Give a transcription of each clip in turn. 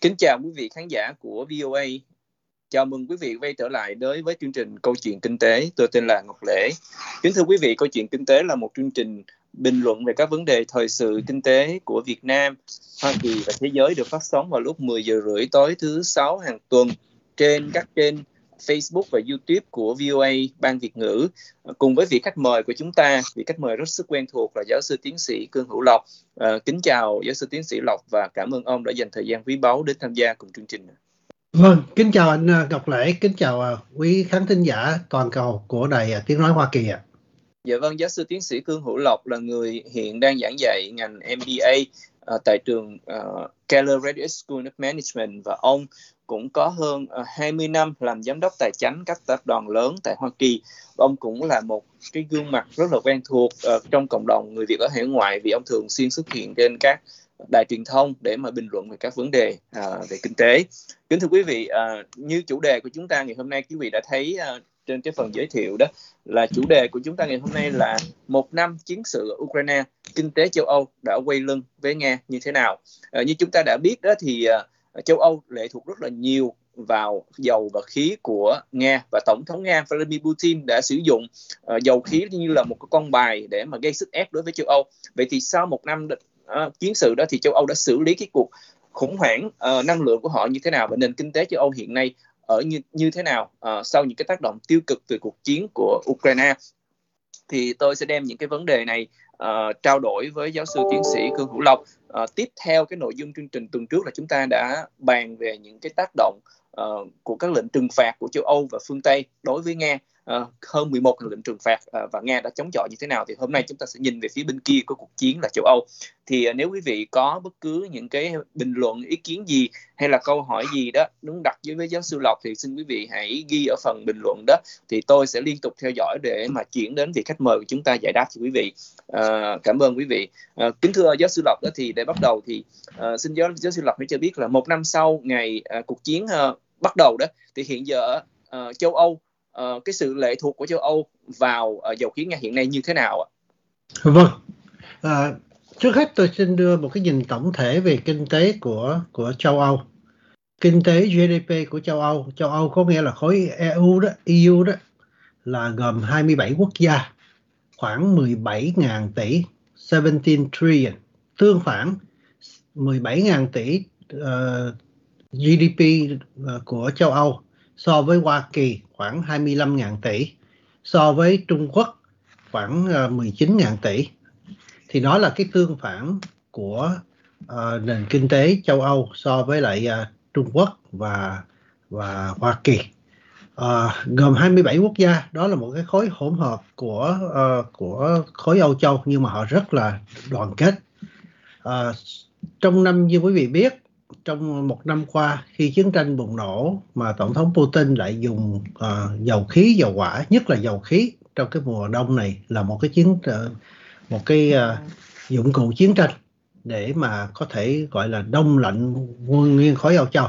Kính chào quý vị khán giả của VOA. Chào mừng quý vị quay trở lại đối với chương trình Câu chuyện Kinh tế. Tôi tên là Ngọc Lễ. Kính thưa quý vị, Câu chuyện Kinh tế là một chương trình bình luận về các vấn đề thời sự kinh tế của Việt Nam, Hoa Kỳ và thế giới được phát sóng vào lúc 10 giờ rưỡi tối thứ sáu hàng tuần trên các kênh Facebook và YouTube của VOA Ban Việt ngữ cùng với vị khách mời của chúng ta, vị khách mời rất sức quen thuộc là giáo sư tiến sĩ Cương Hữu Lộc. À, kính chào giáo sư tiến sĩ Lộc và cảm ơn ông đã dành thời gian quý báu đến tham gia cùng chương trình. Vâng, kính chào anh à, Ngọc Lễ, kính chào quý khán thính giả toàn cầu của đài Tiếng nói Hoa Kỳ ạ. Dạ vâng, giáo sư tiến sĩ Cương Hữu Lộc là người hiện đang giảng dạy ngành MBA uh, tại trường uh, Keller Graduate School of Management và ông cũng có hơn ờ, 20 năm làm giám đốc tài chính các tập đoàn lớn tại Hoa Kỳ. Ông cũng là một cái gương mặt rất là quen thuộc uh, trong cộng đồng người Việt ở hải ngoại vì ông thường xuyên xuất hiện trên các đài truyền thông để mà bình luận về các vấn đề uh, về kinh tế. Kính thưa quý vị, uh, như chủ đề của chúng ta ngày hôm nay quý vị đã thấy uh, trên cái phần giới thiệu đó là chủ đề của chúng ta ngày hôm nay là một năm chiến sự ở Ukraine, kinh tế châu Âu đã quay lưng với Nga như thế nào? À, như chúng ta đã biết đó thì uh, châu Âu lệ thuộc rất là nhiều vào dầu và khí của Nga và tổng thống Nga Vladimir Putin đã sử dụng uh, dầu khí như là một cái con bài để mà gây sức ép đối với châu Âu. Vậy thì sau một năm uh, chiến sự đó thì châu Âu đã xử lý cái cuộc khủng hoảng uh, năng lượng của họ như thế nào và nền kinh tế châu Âu hiện nay ở như như thế nào uh, sau những cái tác động tiêu cực từ cuộc chiến của Ukraine thì tôi sẽ đem những cái vấn đề này uh, trao đổi với giáo sư tiến sĩ Cương Hữu Lộc. Uh, tiếp theo cái nội dung chương trình tuần trước là chúng ta đã bàn về những cái tác động uh, của các lệnh trừng phạt của châu Âu và phương Tây đối với Nga uh, hơn 11 lệnh trừng phạt uh, và Nga đã chống chọi như thế nào thì hôm nay chúng ta sẽ nhìn về phía bên kia của cuộc chiến là châu Âu. Thì uh, nếu quý vị có bất cứ những cái bình luận ý kiến gì hay là câu hỏi gì đó muốn đặt với với giáo sư Lộc thì xin quý vị hãy ghi ở phần bình luận đó. Thì tôi sẽ liên tục theo dõi để mà chuyển đến vị khách mời của chúng ta giải đáp cho quý vị. Uh, cảm ơn quý vị. Uh, kính thưa giáo sư Lộc đó thì để bắt đầu thì uh, xin giáo giáo sư Lộc hãy cho biết là một năm sau ngày uh, cuộc chiến uh, bắt đầu đó thì hiện giờ uh, châu Âu uh, cái sự lệ thuộc của châu Âu vào uh, dầu khí Nga hiện nay như thế nào ạ? Vâng. À, trước hết tôi xin đưa một cái nhìn tổng thể về kinh tế của của châu Âu. Kinh tế GDP của châu Âu, châu Âu có nghĩa là khối EU đó, EU đó là gồm 27 quốc gia, khoảng 17.000 tỷ, 17 trillion, tương phản 17.000 tỷ uh, GDP uh, của châu Âu so với Hoa Kỳ khoảng 25.000 tỷ, so với Trung Quốc khoảng ờ, 19.000 tỷ. Thì đó là cái tương phản của uh, nền kinh tế châu Âu so với lại uh, Trung Quốc và và Hoa Kỳ. Uh, gồm 27 quốc gia, đó là một cái khối hỗn hợp của uh, của khối Âu Châu nhưng mà họ rất là đoàn kết. Uh, trong năm như quý vị biết trong một năm qua khi chiến tranh bùng nổ mà tổng thống Putin lại dùng uh, dầu khí dầu hỏa nhất là dầu khí trong cái mùa đông này là một cái chiến uh, một cái uh, dụng cụ chiến tranh để mà có thể gọi là đông lạnh nguyên nguyên khối Âu Châu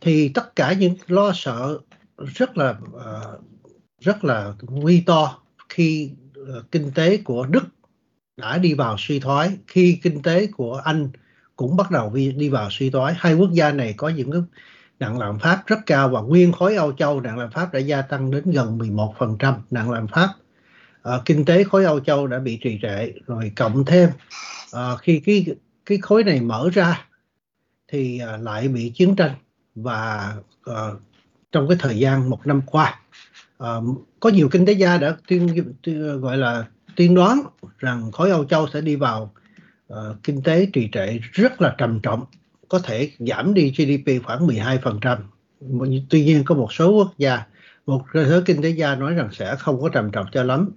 thì tất cả những lo sợ rất là uh, rất là nguy to khi uh, kinh tế của Đức đã đi vào suy thoái khi kinh tế của Anh cũng bắt đầu đi vào suy thoái. Hai quốc gia này có những cái nặng lạm phát rất cao và nguyên khối Âu Châu nặng lạm phát đã gia tăng đến gần 11% nặng lạm phát. À, kinh tế khối Âu Châu đã bị trì trệ rồi cộng thêm à, khi cái cái khối này mở ra thì à, lại bị chiến tranh và à, trong cái thời gian một năm qua à, có nhiều kinh tế gia đã tuyên, tuyên gọi là tiên đoán rằng khối Âu Châu sẽ đi vào uh, kinh tế trì trệ rất là trầm trọng có thể giảm đi GDP khoảng 12%. Tuy nhiên có một số quốc gia, một số kinh tế gia nói rằng sẽ không có trầm trọng cho lắm.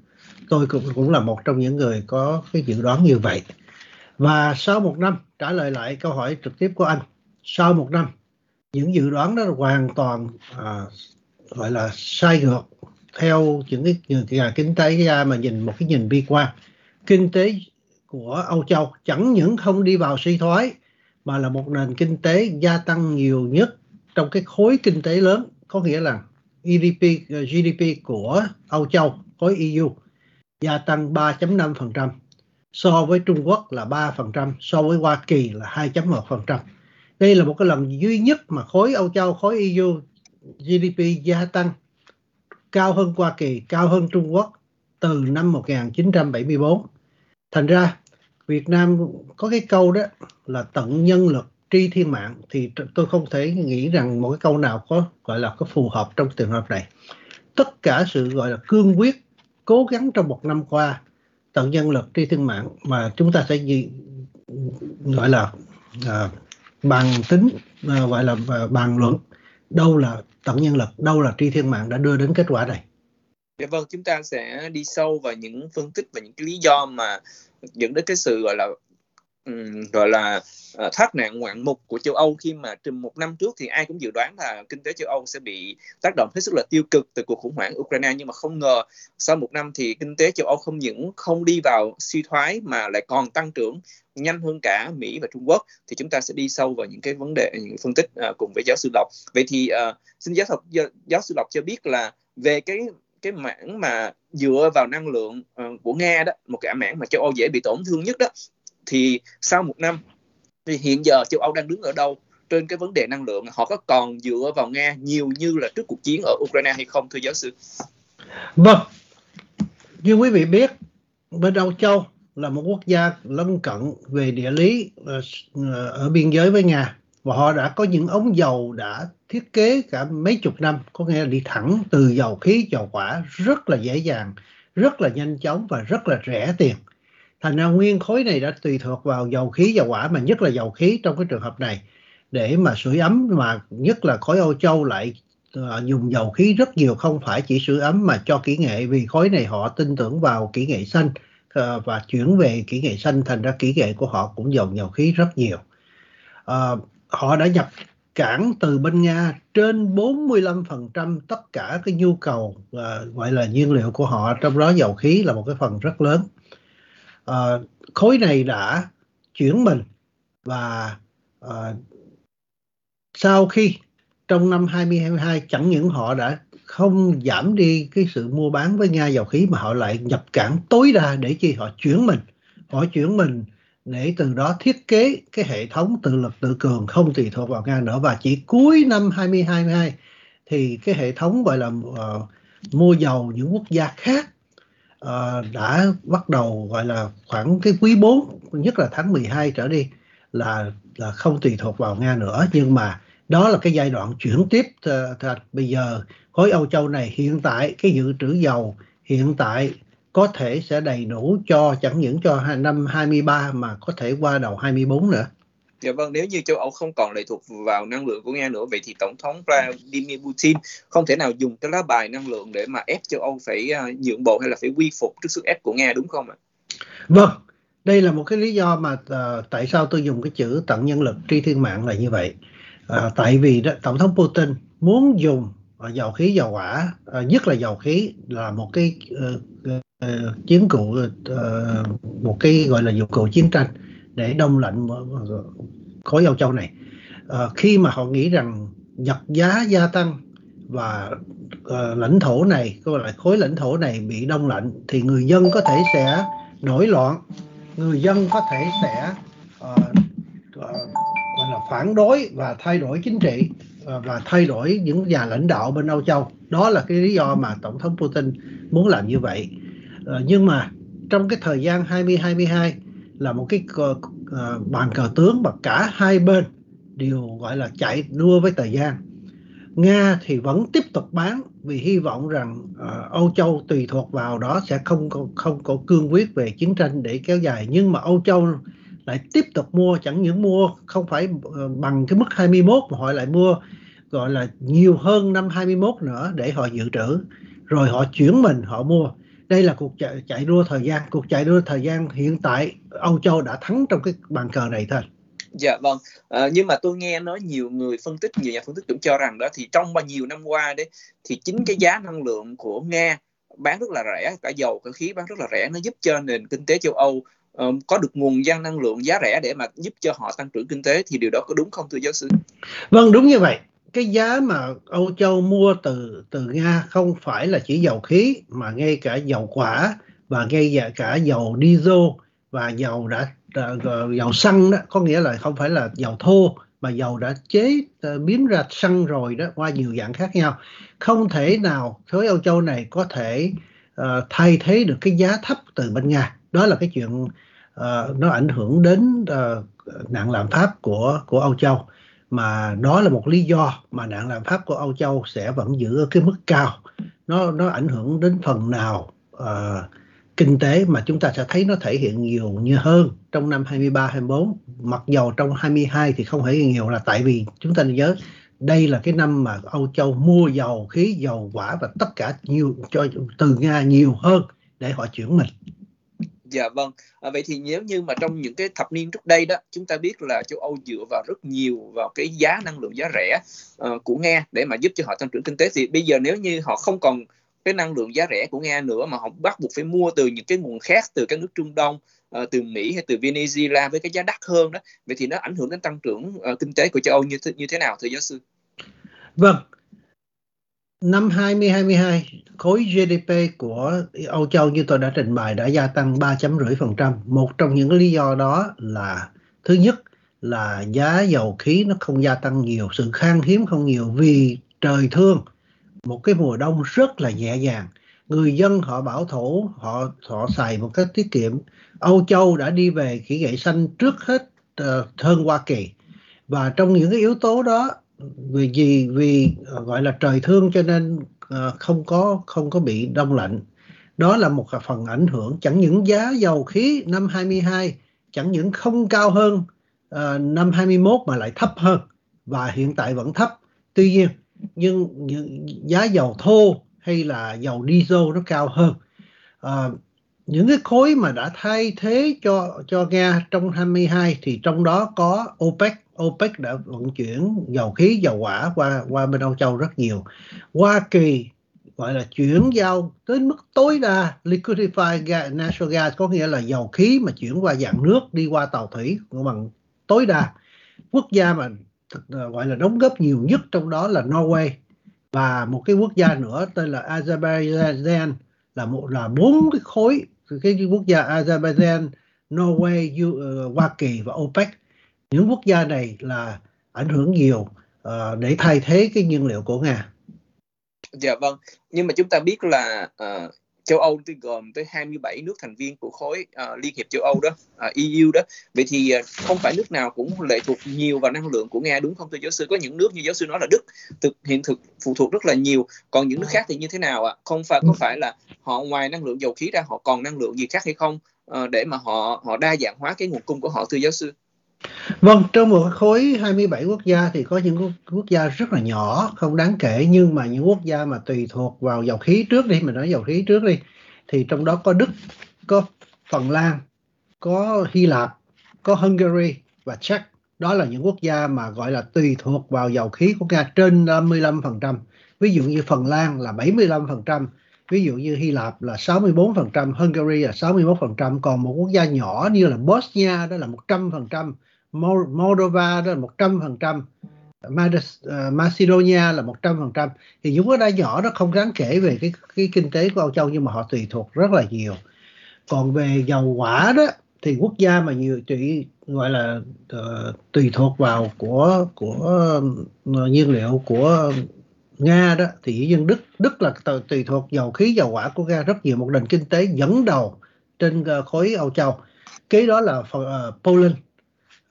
Tôi cũng cũng là một trong những người có cái dự đoán như vậy. Và sau một năm, trả lời lại câu hỏi trực tiếp của anh, sau một năm, những dự đoán đó hoàn toàn à, gọi là sai ngược theo những cái nhà kinh tế gia mà nhìn một cái nhìn bi quan kinh tế của Âu Châu chẳng những không đi vào suy thoái mà là một nền kinh tế gia tăng nhiều nhất trong cái khối kinh tế lớn có nghĩa là GDP GDP của Âu Châu khối EU gia tăng 3.5% so với Trung Quốc là 3% so với Hoa Kỳ là 2.1% đây là một cái lần duy nhất mà khối Âu Châu, khối EU GDP gia tăng cao hơn Hoa Kỳ, cao hơn Trung Quốc từ năm 1974. Thành ra Việt Nam có cái câu đó là tận nhân lực tri thiên mạng thì tôi không thể nghĩ rằng một cái câu nào có gọi là có phù hợp trong trường hợp này. Tất cả sự gọi là cương quyết cố gắng trong một năm qua tận nhân lực tri thiên mạng mà chúng ta sẽ gì gọi là à, bằng tính à, gọi là à, bàn luận đâu là tận nhân lực đâu là tri thiên mạng đã đưa đến kết quả này Dạ vâng, chúng ta sẽ đi sâu vào những phân tích và những cái lý do mà dẫn đến cái sự gọi là um, gọi là uh, thoát nạn ngoạn mục của châu Âu khi mà trong một năm trước thì ai cũng dự đoán là kinh tế châu Âu sẽ bị tác động hết sức là tiêu cực từ cuộc khủng hoảng Ukraine nhưng mà không ngờ sau một năm thì kinh tế châu Âu không những không đi vào suy thoái mà lại còn tăng trưởng nhanh hơn cả Mỹ và Trung Quốc thì chúng ta sẽ đi sâu vào những cái vấn đề những phân tích uh, cùng với giáo sư Lộc. Vậy thì uh, xin giáo giáo, giáo sư Lộc cho biết là về cái cái mảng mà dựa vào năng lượng uh, của nga đó một cái mảng mà châu âu dễ bị tổn thương nhất đó thì sau một năm thì hiện giờ châu âu đang đứng ở đâu trên cái vấn đề năng lượng? Họ có còn dựa vào nga nhiều như là trước cuộc chiến ở ukraine hay không thưa giáo sư? Vâng. Như quý vị biết bên âu châu là một quốc gia lân cận về địa lý ờ, ờ, ở biên giới với nga và họ đã có những ống dầu đã thiết kế cả mấy chục năm, có nghĩa là đi thẳng từ dầu khí, dầu hỏa rất là dễ dàng, rất là nhanh chóng và rất là rẻ tiền. Thành ra nguyên khối này đã tùy thuộc vào dầu khí, dầu hỏa mà, nhất là dầu khí trong cái trường hợp này, để mà sưởi ấm mà nhất là khối Âu Châu lại ờ, dùng dầu khí rất nhiều, không phải chỉ sưởi ấm mà cho kỹ nghệ, vì khối này họ tin tưởng vào kỹ nghệ xanh ờ, và chuyển về kỹ nghệ xanh, thành ra kỹ nghệ của họ cũng dùng dầu khí rất nhiều. Ờ, họ đã nhập cản từ bên Nga trên 45% tất cả cái nhu cầu à, gọi là nhiên liệu của họ. Trong đó dầu khí là một cái phần rất lớn. À, khối này đã chuyển mình và à, sau khi trong năm 2022 chẳng những họ đã không giảm đi cái sự mua bán với Nga dầu khí mà họ lại nhập cản tối đa để chi họ chuyển mình. Họ chuyển mình để từ đó thiết kế cái hệ thống tự lực tự cường không tùy thuộc vào Nga nữa. Và chỉ cuối năm 2022 thì cái hệ thống gọi là uh, mua dầu những quốc gia khác uh, đã bắt đầu gọi là khoảng cái quý 4 nhất là tháng 12 trở đi là là không tùy thuộc vào Nga nữa. Nhưng mà đó là cái giai đoạn chuyển tiếp uh, bây giờ khối Âu Châu này hiện tại cái dự trữ dầu hiện tại có thể sẽ đầy đủ cho chẳng những cho năm 23 mà có thể qua đầu 24 nữa. Dạ vâng, nếu như châu Âu không còn lệ thuộc vào năng lượng của Nga nữa, vậy thì Tổng thống Vladimir Putin không thể nào dùng cái lá bài năng lượng để mà ép châu Âu phải uh, nhượng bộ hay là phải quy phục trước sức ép của Nga đúng không ạ? Vâng, đây là một cái lý do mà uh, tại sao tôi dùng cái chữ tận nhân lực tri thiên mạng là như vậy. Uh, tại vì đó, Tổng thống Putin muốn dùng Ờ, dầu khí dầu hỏa, uh, nhất là dầu khí là một cái uh, uh, chiến cụ uh, một cái gọi là dụng cụ chiến tranh để đông lạnh khối Âu Châu này. Uh, khi mà họ nghĩ rằng nhật giá gia tăng và uh, lãnh thổ này gọi là khối lãnh thổ này bị đông lạnh thì người dân có thể sẽ nổi loạn người dân có thể sẽ uh, uh, gọi là phản đối và thay đổi chính trị Ờ, và thay đổi những nhà lãnh đạo bên Âu Châu. Đó là cái lý do mà tổng thống Putin muốn làm như vậy. Ờ, nhưng mà trong cái thời gian 2022 là một cái cờ, ờ, bàn cờ tướng mà cả hai bên đều gọi là chạy đua với thời gian. Nga thì vẫn tiếp tục bán vì hy vọng rằng uh, Âu Châu tùy thuộc vào đó sẽ không có, không có cương quyết về chiến tranh để kéo dài. Nhưng mà Âu Châu lại tiếp tục mua chẳng những mua không phải bằng cái mức 21 mà họ lại mua gọi là nhiều hơn năm 21 nữa để họ dự trữ. Rồi họ chuyển mình họ mua. Đây là cuộc chạy, chạy đua thời gian. Cuộc chạy đua thời gian hiện tại Âu Châu đã thắng trong cái bàn cờ này thôi. Dạ vâng, à, nhưng mà tôi nghe nói nhiều người phân tích, nhiều nhà phân tích cũng cho rằng đó thì trong bao nhiêu năm qua đấy thì chính cái giá năng lượng của Nga bán rất là rẻ, cả dầu cả khí bán rất là rẻ nó giúp cho nền kinh tế châu Âu um, có được nguồn gian năng lượng giá rẻ để mà giúp cho họ tăng trưởng kinh tế thì điều đó có đúng không thưa giáo sư? Vâng đúng như vậy cái giá mà Âu Châu mua từ từ Nga không phải là chỉ dầu khí mà ngay cả dầu quả và ngay dạ cả dầu diesel và dầu đã, dầu xăng đó. Có nghĩa là không phải là dầu thô mà dầu đã chế ờ, biến ra xăng rồi đó qua nhiều dạng khác nhau. Không thể nào khối Âu Châu này có thể uh, thay thế được cái giá thấp từ bên Nga. Đó là cái chuyện uh, nó ảnh hưởng đến uh, nạn lạm phát của của Âu Châu mà đó là một lý do mà nạn lạm phát của Âu Châu sẽ vẫn giữ ở cái mức cao. Nó nó ảnh hưởng đến phần nào uh, kinh tế mà chúng ta sẽ thấy nó thể hiện nhiều như hơn trong năm 23 24 mặc dầu trong 22 thì không thể hiện nhiều là tại vì chúng ta nhớ đây là cái năm mà Âu Châu mua dầu khí dầu quả và tất cả nhiều cho từ Nga nhiều hơn để họ chuyển mình. Dạ vâng. À, vậy thì nếu như mà trong những cái thập niên trước đây đó, chúng ta biết là châu Âu dựa vào rất nhiều vào cái giá năng lượng giá rẻ uh, của Nga để mà giúp cho họ tăng trưởng kinh tế thì bây giờ nếu như họ không còn cái năng lượng giá rẻ của Nga nữa mà họ bắt buộc phải mua từ những cái nguồn khác từ các nước Trung Đông uh, từ Mỹ hay từ Venezuela với cái giá đắt hơn đó vậy thì nó ảnh hưởng đến tăng trưởng uh, kinh tế của châu Âu như thế, như thế nào thưa giáo sư? Vâng, Năm 2022, khối GDP của Âu Châu như tôi đã trình bày đã gia tăng 3.5%. Một trong những lý do đó là thứ nhất là giá dầu khí nó không gia tăng nhiều, sự khan hiếm không nhiều vì trời thương. Một cái mùa đông rất là nhẹ nhàng. Người dân họ bảo thủ, họ họ xài một cách tiết kiệm. Âu Châu đã đi về kỹ nghệ xanh trước hết uh, hơn Hoa Kỳ. Và trong những cái yếu tố đó vì gì? Vì ờ, gọi là trời thương cho nên ờ, không có không có bị đông lạnh. Đó là một phần ảnh hưởng. Chẳng những giá dầu khí năm 22 chẳng những không cao hơn uh, năm 21 mà lại thấp hơn và hiện tại vẫn thấp. Tuy nhiên nhưng giá dầu thô hay là dầu diesel nó cao hơn. Uh, những cái khối mà đã thay thế cho cho Nga trong 22 thì trong đó có OPEC. OPEC đã vận chuyển dầu khí, dầu hỏa qua qua bên Âu Châu rất nhiều. Hoa Kỳ gọi là chuyển giao tới mức tối đa liquefied gas, natural gas có nghĩa là dầu khí mà chuyển qua dạng nước đi qua tàu thủy bằng tối đa. Quốc gia mà ờ, gọi là đóng góp nhiều nhất trong đó là Norway và một cái quốc gia nữa tên là Azerbaijan là một là bốn cái khối cái quốc gia Azerbaijan, Norway, uh, Hoa Kỳ và OPEC những quốc gia này là ảnh hưởng nhiều uh, để thay thế cái nhiên liệu của Nga. Dạ vâng, nhưng mà chúng ta biết là uh, châu Âu thì gồm tới 27 nước thành viên của khối uh, Liên hiệp châu Âu đó, uh, EU đó. Vậy thì uh, không phải nước nào cũng lệ thuộc nhiều vào năng lượng của Nga đúng không thưa giáo sư? Có những nước như giáo sư nói là Đức thực hiện thực phụ thuộc rất là nhiều, còn những nước khác thì như thế nào ạ? À? Không phải có phải là họ ngoài năng lượng dầu khí ra họ còn năng lượng gì khác hay không uh, để mà họ họ đa dạng hóa cái nguồn cung của họ thưa giáo sư? Vâng, trong một khối 27 quốc gia thì có những quốc gia rất là nhỏ, không đáng kể nhưng mà những quốc gia mà tùy thuộc vào dầu khí trước đi, mình nói dầu khí trước đi, thì trong đó có Đức, có Phần Lan, có Hy Lạp, có Hungary và Czech. Đó là những quốc gia mà gọi là tùy thuộc vào dầu khí của Nga trên 55%. Ví dụ như Phần Lan là 75%, ví dụ như Hy Lạp là 64%, Hungary là 61%, còn một quốc gia nhỏ như là Bosnia đó là 100%, Moldova đó là 100%, ờ, Macedonia là 100%. Thì những quốc gia nhỏ đó không đáng kể về cái cái kinh tế của Âu Châu nhưng mà họ tùy thuộc rất là nhiều. Còn về dầu hỏa đó thì quốc gia mà nhiều tùy gọi là uh, tùy thuộc vào của của uh, nhiên liệu của Nga đó thì dĩ nhiên Đức Đức là tùy thuộc dầu khí dầu hỏa của Nga rất nhiều một nền kinh tế dẫn đầu trên uh, khối Âu Châu kế đó là uh, Poland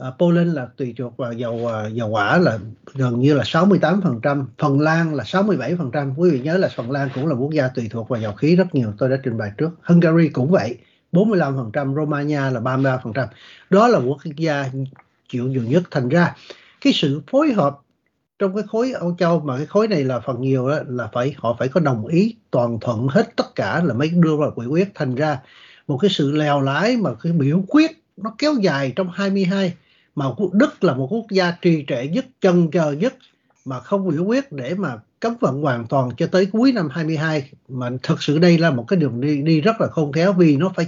uh, Poland là tùy thuộc vào dầu uh, dầu hỏa là gần như là 68%, Phần Lan là 67%. Quý vị nhớ là Phần Lan cũng là quốc gia tùy thuộc vào dầu khí rất nhiều, tôi đã trình bày trước. Hungary cũng vậy, 45%, Romania là 33%. Đó là quốc gia chịu nhiều nhất. Thành ra cái sự phối hợp trong cái khối Âu Châu mà cái khối này là phần nhiều đó, là phải họ phải có đồng ý toàn thuận hết tất cả là mới đưa vào quỹ quyết. Thành ra một cái sự lèo lái mà cái biểu quyết nó kéo dài trong 22 mà Đức là một quốc gia trì trệ nhất chân chờ nhất mà không biểu quyết để mà cấm vận hoàn toàn cho tới cuối năm 22 mà thật sự đây là một cái đường đi đi rất là khôn khéo vì nó phải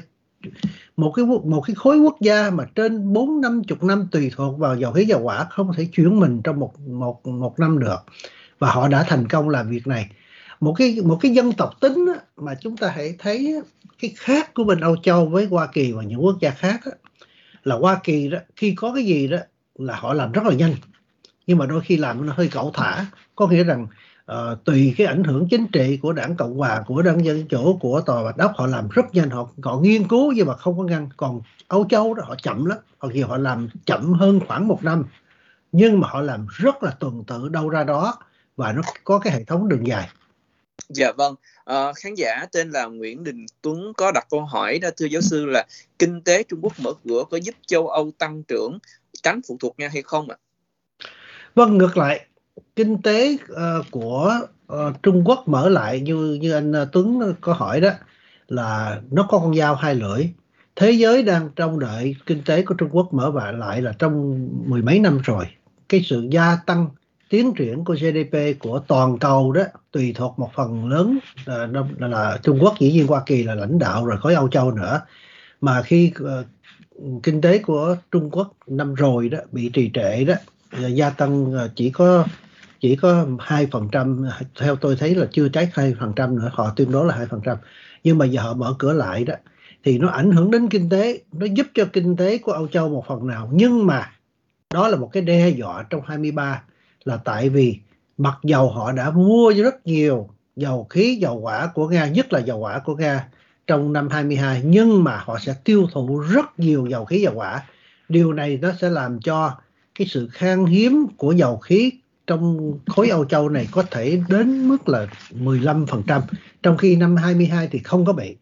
một cái một cái khối quốc gia mà trên bốn năm chục năm tùy thuộc vào dầu khí dầu hỏa không thể chuyển mình trong một một một năm được. Và họ đã thành công làm việc này. Một cái một cái dân tộc tính á, mà chúng ta hãy thấy cái khác của bên Âu Châu với Hoa Kỳ và những quốc gia khác á, là Hoa Kỳ đó khi có cái gì đó là họ làm rất là nhanh. Nhưng mà đôi khi làm nó hơi cẩu thả. Có nghĩa rằng uh, tùy cái ảnh hưởng chính trị của đảng cộng hòa của đảng dân chủ của tòa bạch ốc họ làm rất nhanh họ họ nghiên cứu nhưng mà không có ngăn. Còn âu châu đó họ chậm lắm. Hoặc gì họ làm chậm hơn khoảng một năm. Nhưng mà họ làm rất là tuần tự đâu ra đó và nó có cái hệ thống đường dài. Dạ vâng, à, khán giả tên là Nguyễn Đình Tuấn có đặt câu hỏi đó thưa giáo sư là kinh tế Trung Quốc mở cửa có giúp châu Âu tăng trưởng tránh phụ thuộc Nga hay không ạ? Vâng, ngược lại, kinh tế uh, của uh, Trung Quốc mở lại như như anh ờ, Tuấn có hỏi đó là nó có con dao hai lưỡi. Thế giới đang trong đợi kinh tế của Trung Quốc mở lại là trong mười mấy năm rồi. Cái sự gia tăng tiến triển của GDP của toàn cầu đó tùy thuộc một phần lớn là, là, là Trung Quốc dĩ nhiên Hoa Kỳ là lãnh đạo rồi khối Âu Châu nữa mà khi uh, kinh tế của Trung Quốc năm rồi đó bị trì trệ đó gia tăng chỉ có chỉ có hai phần trăm, theo tôi thấy là chưa trái hai phần trăm nữa, họ tuyên bố là hai phần trăm. Nhưng mà giờ họ mở cửa lại đó, thì nó ảnh hưởng đến kinh tế, nó giúp cho kinh tế của Âu Châu một phần nào. Nhưng mà đó là một cái đe dọa trong 23 là tại vì mặc dầu họ đã mua rất nhiều dầu khí, dầu quả của Nga, nhất là dầu quả của Nga trong năm 22 nhưng mà họ sẽ tiêu thụ rất nhiều dầu khí, dầu quả điều này nó sẽ làm cho cái sự khan hiếm của dầu khí trong khối Âu Châu này có thể đến mức là 15% trong khi năm 22 thì không có bị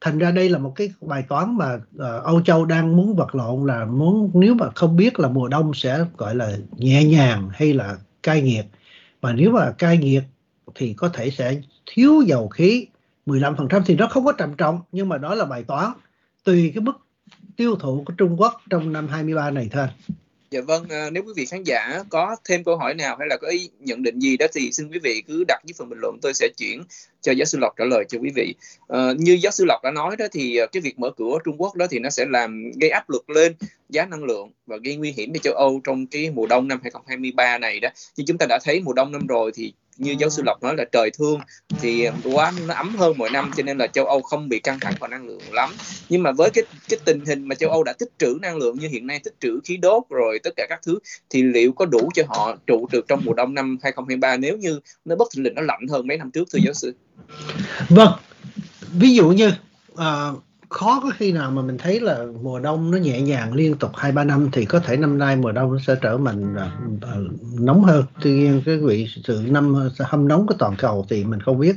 thành ra đây là một cái bài toán mà uh, Âu Châu đang muốn vật lộn là muốn nếu mà không biết là mùa đông sẽ gọi là nhẹ nhàng hay là cai nghiệt mà nếu mà cai nghiệt thì có thể sẽ thiếu dầu khí 15% thì nó không có trầm trọng nhưng mà đó là bài toán tùy cái mức tiêu thụ của Trung Quốc trong năm 23 này thôi. Dạ vâng, à, nếu quý vị khán giả có thêm câu hỏi nào hay là có ý nhận định gì đó thì xin quý vị cứ đặt dưới phần bình luận tôi sẽ chuyển cho giáo sư Lộc trả lời cho quý vị. À, như giáo sư Lộc đã nói đó thì à, cái việc mở cửa Trung Quốc đó thì nó sẽ làm gây áp lực lên giá năng lượng và gây nguy hiểm cho châu Âu trong cái mùa đông năm 2023 này đó. Như chúng ta đã thấy mùa đông năm rồi thì như giáo sư Lộc nói là trời thương thì um, quá nó ấm hơn mỗi năm cho nên là châu Âu không bị căng thẳng vào năng lượng lắm. Nhưng mà với cái cái tình hình mà châu Âu đã tích trữ năng lượng như hiện nay tích trữ khí đốt rồi tất cả các thứ thì liệu có đủ cho họ trụ được trong mùa đông năm 2023 nếu như nó bất thình lình nó lạnh hơn mấy năm trước thưa giáo sư? Vâng ví dụ như uh, khó có khi nào mà mình thấy là mùa đông nó nhẹ nhàng liên tục hai ba năm thì có thể năm nay mùa đông nó sẽ trở mình uh, nóng hơn. Tuy nhiên cái vị sự năm hâm nóng của toàn cầu thì mình không biết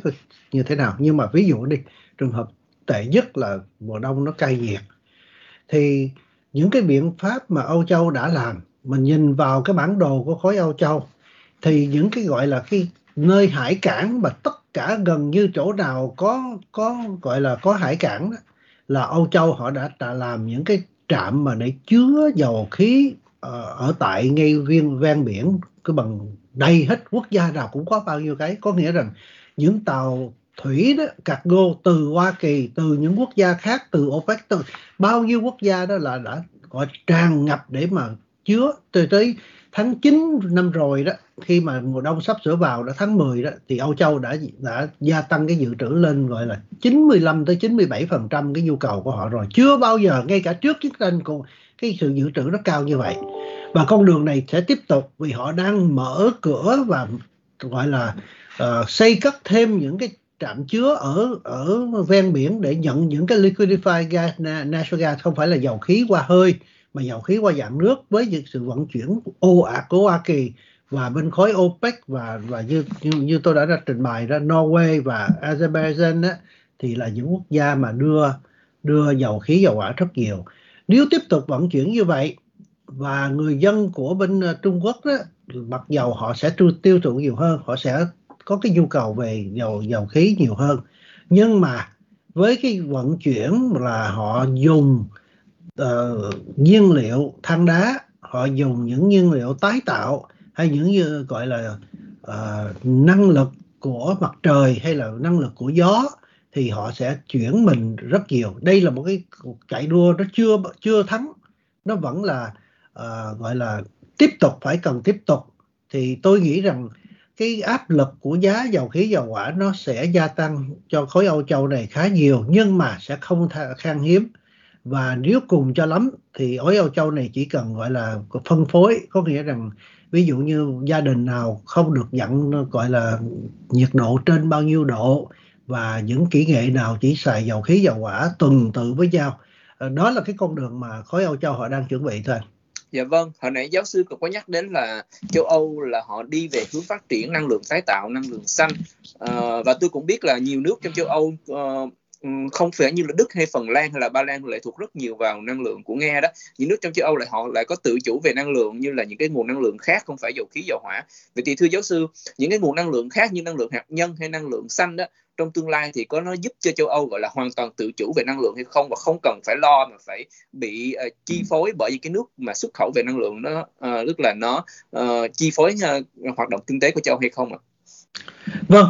như thế nào. Nhưng mà ví dụ đi trường hợp tệ nhất là mùa đông nó cay nghiệt thì những cái biện pháp mà Âu Châu đã làm mình nhìn vào cái bản đồ của khối Âu Châu thì những cái gọi là cái nơi hải cảng mà tất cả gần như chỗ nào có có gọi là có hải cảng đó, là Âu Châu họ đã, đã làm những cái trạm mà để chứa dầu khí ờ, ở tại ngay viên ven biển cứ bằng đầy hết quốc gia nào cũng có bao nhiêu cái. Có nghĩa rằng những tàu thủy đó cargo từ Hoa Kỳ từ những quốc gia khác từ OPEC từ bao nhiêu quốc gia đó là đã gọi tràn ngập để mà chứa. Tới tới tháng 9 năm rồi đó khi mà mùa đông sắp sửa vào đó tháng 10 đó thì Âu Châu đã đã gia tăng cái dự trữ lên gọi là 95 tới 97 phần trăm cái nhu cầu của họ rồi. Chưa bao giờ ngay cả trước chiến tranh cũng cái sự dự trữ nó cao như vậy. Và con đường này sẽ tiếp tục vì họ đang mở cửa và gọi là uh, xây cất thêm những cái trạm chứa ở ở ven biển để nhận những cái liquefied gas natural gas không phải là dầu khí qua hơi mà dầu khí qua dạng nước với những sự vận chuyển ô ạt của Hoa Kỳ và bên khối OPEC và và như như, như tôi đã đã trình bày ra Norway và Azerbaijan á, thì là những quốc gia mà đưa đưa dầu khí dầu hỏa rất nhiều. Nếu tiếp tục vận chuyển như vậy và người dân của bên ờ, Trung Quốc đó, mặc dầu họ sẽ tiêu thụ nhiều hơn, họ sẽ có cái nhu cầu về dầu dầu khí nhiều hơn. Nhưng mà với cái vận chuyển là họ dùng uh, nhiên liệu than đá họ dùng những nhiên liệu tái tạo hay những như gọi là uh, năng lực của mặt trời hay là năng lực của gió thì họ sẽ chuyển mình rất nhiều. Đây là một cái cuộc chạy đua nó chưa chưa thắng. Nó vẫn là uh, gọi là tiếp tục phải cần tiếp tục. Thì tôi nghĩ rằng cái áp lực của giá dầu khí dầu hỏa nó sẽ gia tăng cho khối Âu Châu này khá nhiều nhưng mà sẽ không khan hiếm và nếu cùng cho lắm thì ối Âu Châu này chỉ cần gọi là phân phối. Có nghĩa rằng ví dụ như gia đình nào không được dặn gọi là nhiệt độ trên bao nhiêu độ và những kỹ nghệ nào chỉ xài dầu khí dầu hỏa tuần tự với nhau ờ, đó là cái con đường mà khối Âu Châu họ đang chuẩn bị thôi. Dạ vâng, hồi nãy giáo sư cũng có nhắc đến là châu Âu là họ đi về hướng phát triển năng lượng tái tạo, năng lượng xanh. À, và tôi cũng biết là nhiều nước trong châu Âu uh, không phải như là Đức hay Phần Lan hay là Ba Lan lệ thuộc rất nhiều vào năng lượng của Nga đó. Những nước trong châu Âu lại họ lại có tự chủ về năng lượng như là những cái nguồn năng lượng khác không phải dầu khí dầu hỏa. Vậy thì thưa giáo sư, những cái nguồn năng lượng khác như năng lượng hạt nhân hay năng lượng xanh đó trong tương lai thì có nó giúp cho châu Âu gọi là hoàn toàn tự chủ về năng lượng hay không và không cần phải lo mà phải bị uh, chi phối bởi những cái nước mà xuất khẩu về năng lượng nó uh, tức là nó uh, chi phối uh, hoạt động kinh tế của châu Âu hay không ạ? Vâng,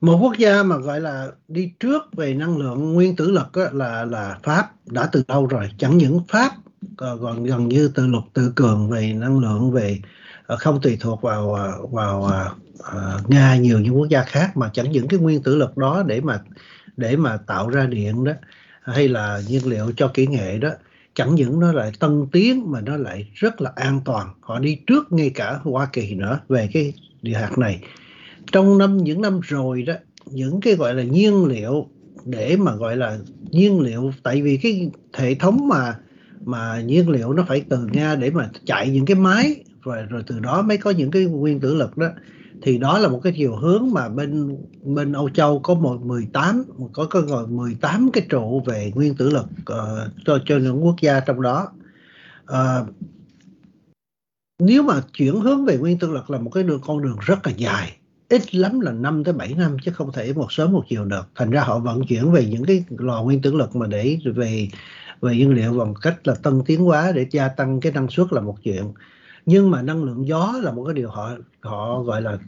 một quốc gia mà gọi là đi trước về năng lượng nguyên tử lực á, là là Pháp đã từ lâu rồi. Chẳng những Pháp ờ, còn gần như tự lực tự cường về năng lượng về ờ, không tùy thuộc vào ờ, vào à, Nga nhiều những quốc gia khác mà chẳng những cái nguyên tử lực đó để mà để mà tạo ra điện đó hay là nhiên liệu cho kỹ nghệ đó. Chẳng những nó lại tân tiến mà nó lại rất là an toàn. Họ đi trước ngay cả Hoa Kỳ nữa về cái địa hạt này trong năm những năm rồi đó những cái gọi là nhiên liệu để mà gọi là nhiên liệu tại vì cái hệ thống mà mà nhiên liệu nó phải từ nga để mà chạy những cái máy rồi rồi từ đó mới có những cái nguyên tử lực đó. Thì đó là một cái chiều hướng mà bên bên Âu Châu có một 18 có có gọi 18 cái trụ về nguyên tử lực uh, cho cho những quốc gia trong đó. Uh, nếu mà chuyển hướng về nguyên tử lực là một cái đường con đường rất là dài ít lắm là 5 tới 7 năm chứ không thể một sớm một chiều được. Thành ra họ vận chuyển về những cái lò nguyên tử lực mà để về về nhiên liệu bằng cách là tân tiến hóa để gia tăng cái năng suất là một chuyện. Nhưng mà năng lượng gió là một cái điều họ họ gọi là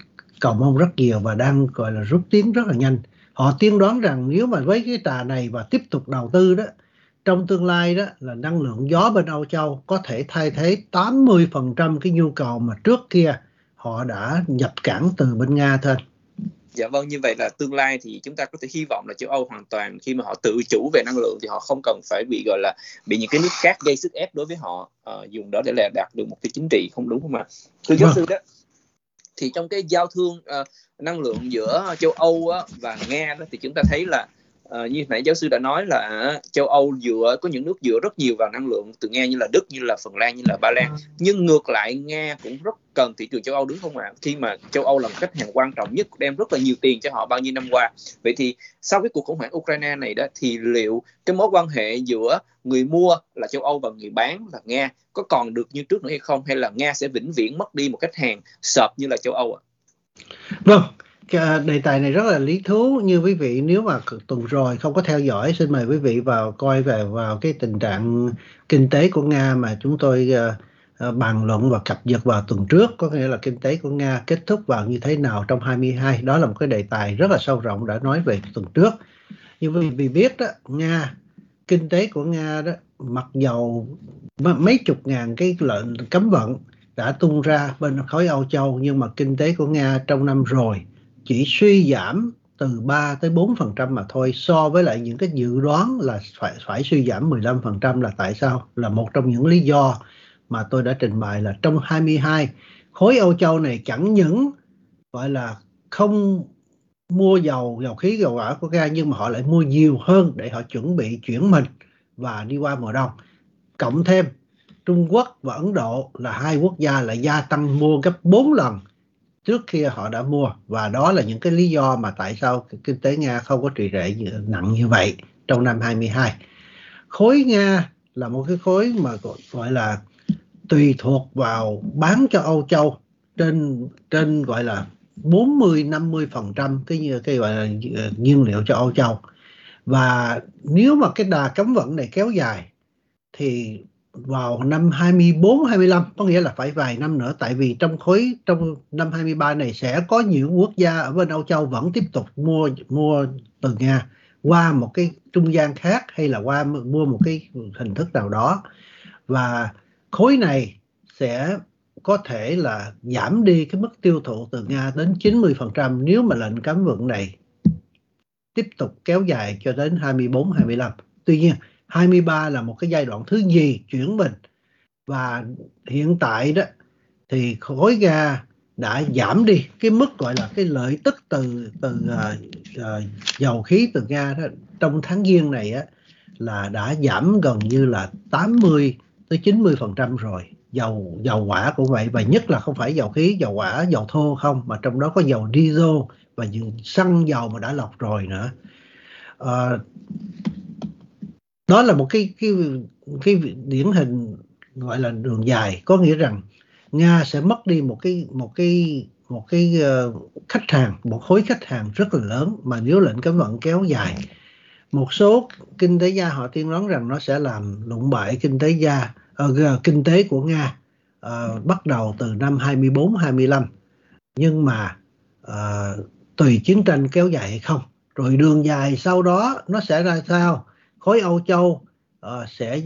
cầu mong rất nhiều và đang gọi là rút tiến rất là nhanh. Họ tiên đoán rằng nếu mà với cái trà này và tiếp tục đầu tư đó, trong tương lai đó là năng lượng gió bên Âu Châu có thể thay thế 80% cái nhu cầu mà trước kia họ đã nhập cảng từ bên Nga thôi. Dạ vâng, như vậy là tương lai thì chúng ta có thể hy vọng là châu Âu hoàn toàn khi mà họ tự chủ về năng lượng thì họ không cần phải bị gọi là bị những cái nước khác gây sức ép đối với họ uh, dùng đó để là đạt được một cái chính trị không đúng không ạ? Thưa giáo vâng. sư đó, thì trong cái giao thương uh, năng lượng giữa châu Âu á, và Nga đó thì chúng ta thấy là À, như nãy giáo sư đã nói là à, châu Âu dựa có những nước dựa rất nhiều vào năng lượng từ Nga như là Đức như là Phần Lan như là Ba Lan. Nhưng ngược lại Nga cũng rất cần thị trường châu Âu đúng không ạ? Khi mà châu Âu là một khách hàng quan trọng nhất đem rất là nhiều tiền cho họ bao nhiêu năm qua. Vậy thì sau cái cuộc khủng hoảng Ukraine này đó thì liệu cái mối quan hệ giữa người mua là châu Âu và người bán là Nga có còn được như trước nữa hay không? Hay là Nga sẽ vĩnh viễn mất đi một khách hàng sợp như là châu Âu ạ? Vâng, Ờ, đề tài này rất là lý thú. Như quý vị nếu mà tuần rồi không có theo dõi xin mời quý vị vào coi về vào cái tình trạng kinh tế của Nga mà chúng tôi uh, bàn luận và cập nhật vào tuần trước. Có nghĩa là kinh tế của Nga kết thúc vào như thế nào trong 22 đó là một cái đề tài rất là sâu rộng đã nói về tuần trước. Như quý vị biết đó Nga kinh tế của Nga đó mặc dầu mấy chục ngàn cái lệnh cấm vận đã tung ra bên khối Âu Châu nhưng mà kinh tế của Nga trong năm rồi chỉ suy giảm từ 3 tới 4 phần trăm mà thôi, so với lại những cái dự đoán là phải phải suy giảm 15 phần trăm là tại sao? Là một trong những lý do mà tôi đã trình bày là trong 22 khối Âu Châu này chẳng những gọi là không mua dầu dầu khí, dầu hỏa của Nga, nhưng mà họ lại mua nhiều hơn để họ chuẩn bị chuyển mình và đi qua mùa đông. Cộng thêm, Trung Quốc và Ấn Độ là hai quốc gia lại gia tăng mua gấp 4 lần trước kia họ đã mua và đó là những cái lý do mà tại sao kinh tế Nga không có trì trệ nặng như vậy trong năm 22. Khối Nga là một cái khối mà gọi là tùy thuộc vào bán cho Âu Châu trên trên gọi là 40 50 phần trăm cái như, cái gọi là ờ, nhiên liệu cho Âu Châu và nếu mà cái đà cấm vận này kéo dài thì vào năm 24 25 có nghĩa là phải vài năm nữa tại vì trong khối, trong năm 23 này sẽ có nhiều quốc gia ở bên Âu Châu vẫn tiếp tục mua mua từ Nga qua một cái trung gian khác hay là qua mua một cái hình thức nào đó và khối này sẽ có thể là giảm đi cái mức tiêu thụ từ Nga đến 90% nếu mà lệnh cấm vận này tiếp tục kéo dài cho đến 24 25. Tuy nhiên 23 là một cái giai đoạn thứ gì chuyển mình. Và hiện tại đó thì khối ga đã giảm đi cái mức gọi là cái lợi tức từ từ uh, uh, dầu khí từ ga đó trong tháng giêng này á là đã giảm gần như là 80 tới 90 phần trăm rồi. Dầu dầu hỏa cũng vậy và nhất là không phải dầu khí dầu hỏa dầu thô không mà trong đó có dầu diesel và những xăng dầu mà đã lọc rồi nữa. À, đó là một cái cái cái điển hình gọi là đường dài. Có nghĩa rằng nga sẽ mất đi một cái một cái một cái ờ, khách hàng một khối khách hàng rất là lớn mà nếu lệnh cấm vận kéo dài. Một số kinh tế gia họ tiên đoán rằng nó sẽ làm lụng bại kinh tế gia uh, kinh tế của nga uh, bắt đầu từ năm 24 25 nhưng mà uh, tùy chiến tranh kéo dài hay không. Rồi đường dài sau đó nó sẽ ra sao? Khối Âu Châu uh, sẽ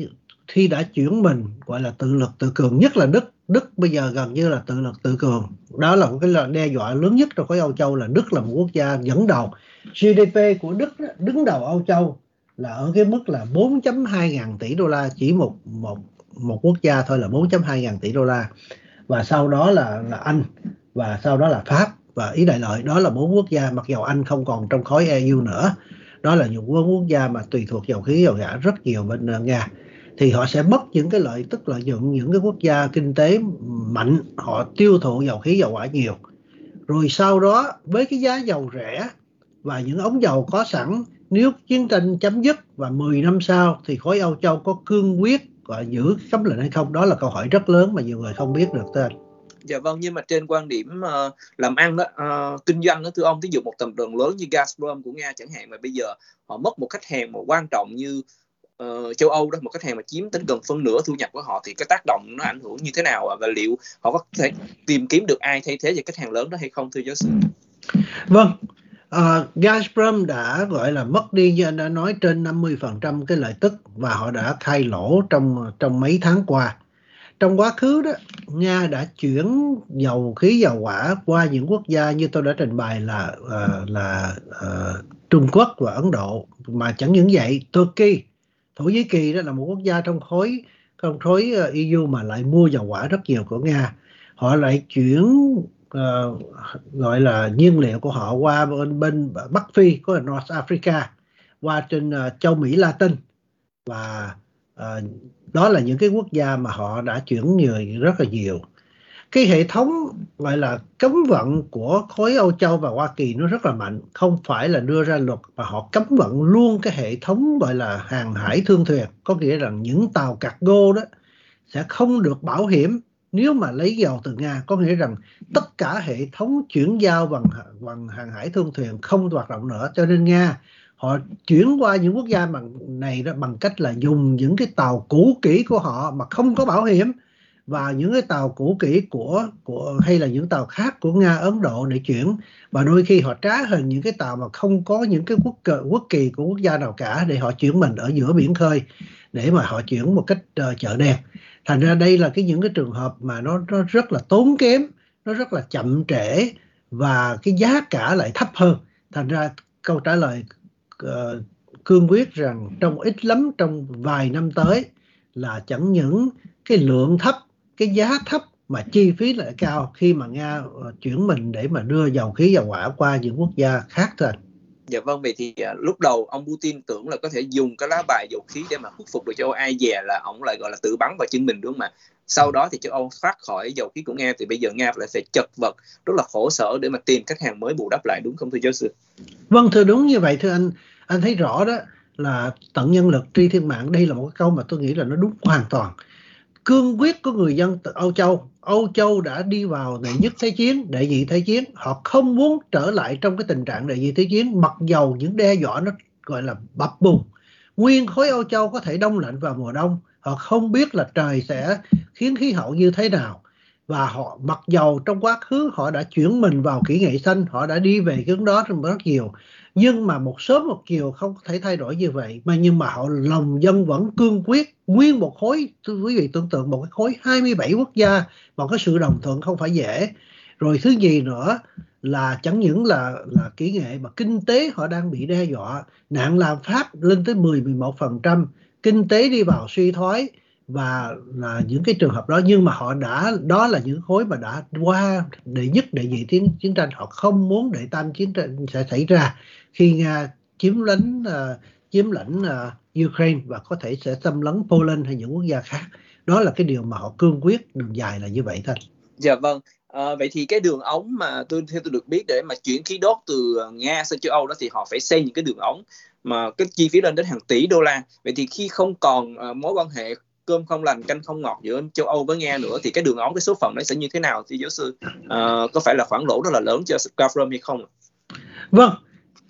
khi đã chuyển mình gọi là tự lực tự cường nhất là Đức. Đức bây giờ gần như là tự lực tự cường. Đó là một cái đe dọa lớn nhất trong khối Âu Châu là Đức là một quốc gia dẫn đầu. GDP của Đức đứng đầu Âu Châu là ở cái mức là 4.2 ngàn tỷ đô la chỉ một một một quốc gia thôi là 4.2 ngàn tỷ đô la. Và sau đó là là Anh và sau đó là Pháp và ý đại lợi. Đó là bốn quốc gia mặc dầu Anh không còn trong khối EU nữa đó là những quốc gia mà tùy thuộc dầu khí dầu gã rất nhiều bên ờ, Nga. Thì họ sẽ mất những cái lợi, tức lợi nhuận những cái quốc gia kinh tế mạnh, họ tiêu thụ dầu khí dầu hỏa nhiều. Rồi sau đó, với cái giá dầu rẻ và những ống dầu có sẵn, nếu chiến tranh chấm dứt và 10 năm sau thì khối Âu Châu có cương quyết và giữ cấm lệnh hay không, đó là câu hỏi rất lớn mà nhiều người không biết được tên Dạ vâng, nhưng mà trên quan điểm uh, làm ăn đó, uh, kinh doanh đó thưa ông, ví dụ một tập đoàn lớn như Gazprom của Nga chẳng hạn mà bây giờ họ mất một khách hàng mà quan trọng như uh, châu Âu đó, một khách hàng mà chiếm tính gần phân nửa thu nhập của họ thì cái tác động nó ảnh hưởng như thế nào và liệu họ có thể tìm kiếm được ai thay thế cho khách hàng lớn đó hay không thưa giáo sư? Vâng, Uh, Gazprom đã gọi là mất đi như anh đã nói trên 50% cái lợi tức và họ đã thay lỗ trong trong mấy tháng qua. Trong quá khứ đó, Nga đã chuyển dầu khí dầu hỏa qua những quốc gia như tôi đã trình bày là uh, là uh, Trung Quốc và Ấn Độ mà chẳng những vậy, Turkey, Thổ Nhĩ Kỳ đó là một quốc gia trong khối trong khối ờ, EU mà lại mua dầu hỏa rất nhiều của Nga. Họ lại chuyển uh, gọi là nhiên liệu của họ qua bên, bên Bắc Phi có là North Africa qua trên uh, châu Mỹ Latin và uh, đó là những cái quốc gia mà họ đã chuyển người rất là nhiều. Cái hệ thống gọi là cấm vận của khối Âu Châu và Hoa Kỳ nó rất là mạnh. Không phải là đưa ra luật, mà họ cấm vận luôn cái hệ thống gọi là hàng hải thương thuyền. Có nghĩa rằng những tàu cargo đó sẽ không được bảo hiểm nếu mà lấy dầu từ Nga. Có nghĩa rằng tất cả hệ thống chuyển giao bằng bằng hàng hải thương thuyền không hoạt động nữa. Cho nên Nga họ chuyển qua những quốc gia bằng này đó bằng cách là dùng những cái tàu cũ kỹ của họ mà không có bảo hiểm và những cái tàu cũ kỹ của của hay là những tàu khác của Nga Ấn Độ để chuyển. Và đôi khi họ trá hình những cái tàu mà không có những cái quốc cờ quốc kỳ của quốc gia nào cả để họ chuyển mình ở giữa biển khơi để mà họ chuyển một cách uh, chợ đen thành ra đây là cái những cái trường hợp mà nó nó rất là tốn kém nó rất là chậm trễ và cái giá cả lại thấp hơn. Thành ra câu trả lời uh, cương quyết rằng trong ít lắm trong vài năm tới là chẳng những cái lượng thấp cái giá thấp mà chi phí lại cao khi mà nga uh, chuyển mình để mà đưa dầu khí dầu hỏa qua những quốc gia khác thôi Dạ vâng, vậy thì uh, lúc đầu ông Putin tưởng là có thể dùng cái lá bài dầu khí để mà khuất phục được châu Âu ai dè là ông lại gọi là tự bắn vào chân mình đúng không ạ? Sau đó thì châu Âu thoát khỏi dầu khí của Nga thì bây giờ Nga lại phải chật vật, rất là khổ sở để mà tìm khách hàng mới bù đắp lại đúng không thưa giáo sư? Vâng thưa đúng như vậy thưa anh. Anh thấy rõ đó là tận nhân lực tri thiên mạng đây là một cái câu mà tôi nghĩ là nó đúng hoàn toàn cương quyết của người dân Âu Châu. Âu Châu đã đi vào đệ nhất thế chiến, đệ nhị thế chiến. Họ không muốn trở lại trong cái tình trạng đệ nhị thế chiến mặc dầu những đe dọa nó gọi là bập bùng. Nguyên khối Âu Châu có thể đông lạnh vào mùa đông. Họ không biết là trời sẽ khiến khí hậu như thế nào. Và họ mặc dầu trong quá khứ họ đã chuyển mình vào kỹ nghệ xanh, họ đã đi về hướng đó rất nhiều nhưng mà một sớm một chiều không thể thay đổi như vậy. Mà nhưng mà họ lòng dân vẫn cương quyết, nguyên một khối quý vị tưởng tượng, một cái khối 27 quốc gia, mà cái sự đồng thuận không phải dễ. Rồi thứ gì nữa là chẳng những là là kỹ nghệ, mà kinh tế họ đang bị đe dọa. Nạn làm phát lên tới 10 11 phần trăm, kinh tế đi vào suy thoái, và là những cái trường hợp đó. Nhưng mà họ đã, đó là những khối mà đã qua đệ nhất đệ nhị chiến chiến tranh. Họ không muốn để tam chiến tranh sẽ xảy ra khi nga chiếm lãnh uh, chiếm lãnh uh, Ukraine và có thể sẽ xâm lấn Poland hay những quốc gia khác đó là cái điều mà họ cương quyết đường dài là như vậy thôi dạ vâng À, vậy thì cái đường ống mà tôi theo tôi được biết để mà chuyển khí đốt từ Nga sang châu Âu đó thì họ phải xây những cái đường ống mà cái chi phí lên đến hàng tỷ đô la. Vậy thì khi không còn uh, mối quan hệ cơm không lành canh không ngọt giữa châu Âu với Nga nữa thì cái đường ống cái số phận nó sẽ như thế nào thì giáo sư uh, có phải là khoản lỗ rất là lớn cho Gazprom hay không? Vâng,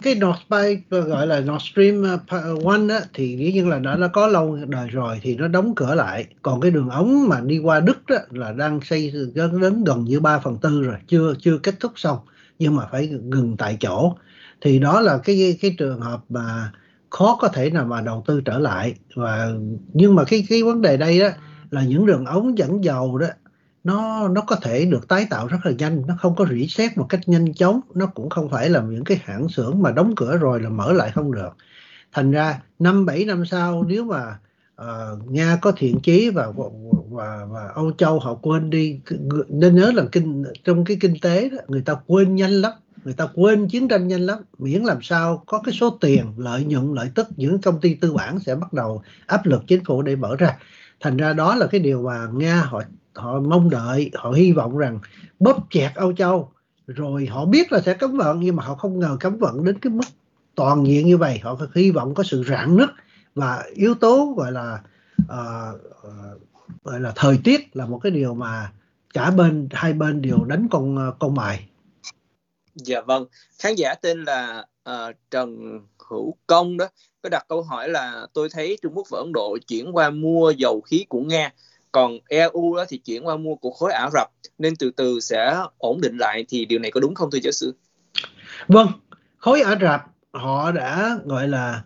cái Nord Pipe gọi là Nord Stream ờ, ờ, One á, thì dĩ nhiên là đã nó có lâu đời rồi thì nó đóng cửa lại. Còn cái đường ống mà đi qua Đức đó là đang xây đến gần như 3 phần tư rồi chưa chưa kết thúc xong nhưng mà phải ngừng tại chỗ. Thì đó là cái cái trường hợp mà khó có thể nào mà đầu tư trở lại. Và nhưng mà cái cái vấn đề đây đó là những đường ống dẫn dầu đó nó nó có thể được tái tạo rất là nhanh nó không có rỉ sét một cách nhanh chóng nó cũng không phải là những cái hãng xưởng mà đóng cửa rồi là mở lại không được. Thành ra năm bảy năm sau nếu mà uh, nga có thiện chí và, và và âu châu họ quên đi nên nhớ là kinh trong cái kinh tế đó, người ta quên nhanh lắm người ta quên chiến tranh nhanh lắm. Miễn làm sao có cái số tiền lợi nhuận lợi tức những công ty tư bản sẽ bắt đầu áp lực chính phủ để mở ra. Thành ra đó là cái điều mà nga họ họ mong đợi họ hy vọng rằng bóp chẹt Âu Châu rồi họ biết là sẽ cấm vận nhưng mà họ không ngờ cấm vận đến cái mức toàn diện như vậy. Họ hy vọng có sự rạn nứt và yếu tố gọi là uh, uh, gọi là thời tiết là một cái điều mà cả bên hai bên đều đánh con ờ, con bài dạ vâng. Khán giả tên là uh, Trần Hữu Công đó có đặt câu hỏi là tôi thấy Trung Quốc và Ấn Độ chuyển qua mua dầu khí của Nga còn EU đó thì chuyển qua mua của khối Ả Rập nên từ từ sẽ ổn định lại thì điều này có đúng không thưa giáo sư? Vâng, khối Ả Rập họ đã gọi là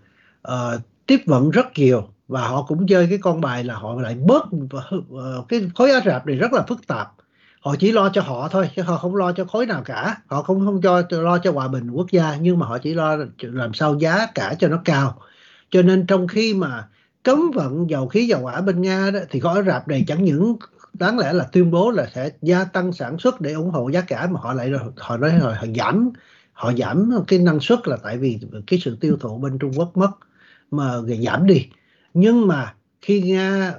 uh, tiếp vận rất nhiều và họ cũng chơi cái con bài là họ lại bớt uh, cái khối Ả Rập này rất là phức tạp. Họ chỉ lo cho họ thôi chứ họ không lo cho khối nào cả. Họ không không cho lo cho hòa bình quốc gia nhưng mà họ chỉ lo làm sao giá cả cho nó cao. Cho nên trong khi mà cấm vận dầu khí dầu hỏa bên Nga đó, thì gói rạp này chẳng những đáng lẽ là tuyên bố là sẽ gia tăng sản xuất để ủng hộ giá cả, mà họ lại họ nói rồi họ giảm họ giảm cái năng suất là tại vì cái sự tiêu thụ bên Trung Quốc mất, mà giảm đi. Nhưng mà khi Nga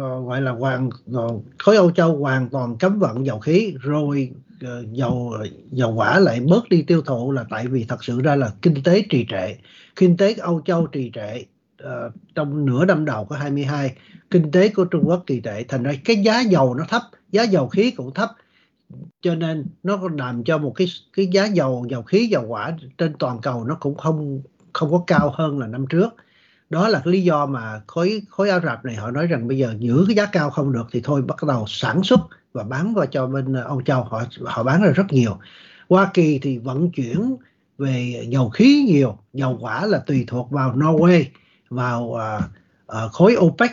ờ, gọi là hoàn ờ, khối Âu Châu hoàn toàn cấm vận dầu khí, rồi ờ, dầu dầu hỏa lại bớt đi tiêu thụ là tại vì thật sự ra là kinh tế trì trệ, kinh tế Âu Châu trì trệ uh, trong nửa năm đầu của 22 kinh tế của Trung Quốc kỳ tệ. Thành ra cái giá dầu nó thấp giá dầu khí cũng thấp. Cho nên nó làm cho một cái cái giá dầu dầu khí dầu hỏa trên toàn cầu nó cũng không không có cao hơn là năm trước. Đó là cái lý do mà khối khối Ả Rập này họ nói rằng bây giờ giữ cái giá cao không được thì thôi bắt đầu sản xuất và bán vào cho bên ờ, Âu Châu. Họ họ bán ra rất nhiều. Hoa Kỳ thì vận chuyển về dầu khí nhiều dầu hỏa là tùy thuộc vào Norway vào uh, uh, khối OPEC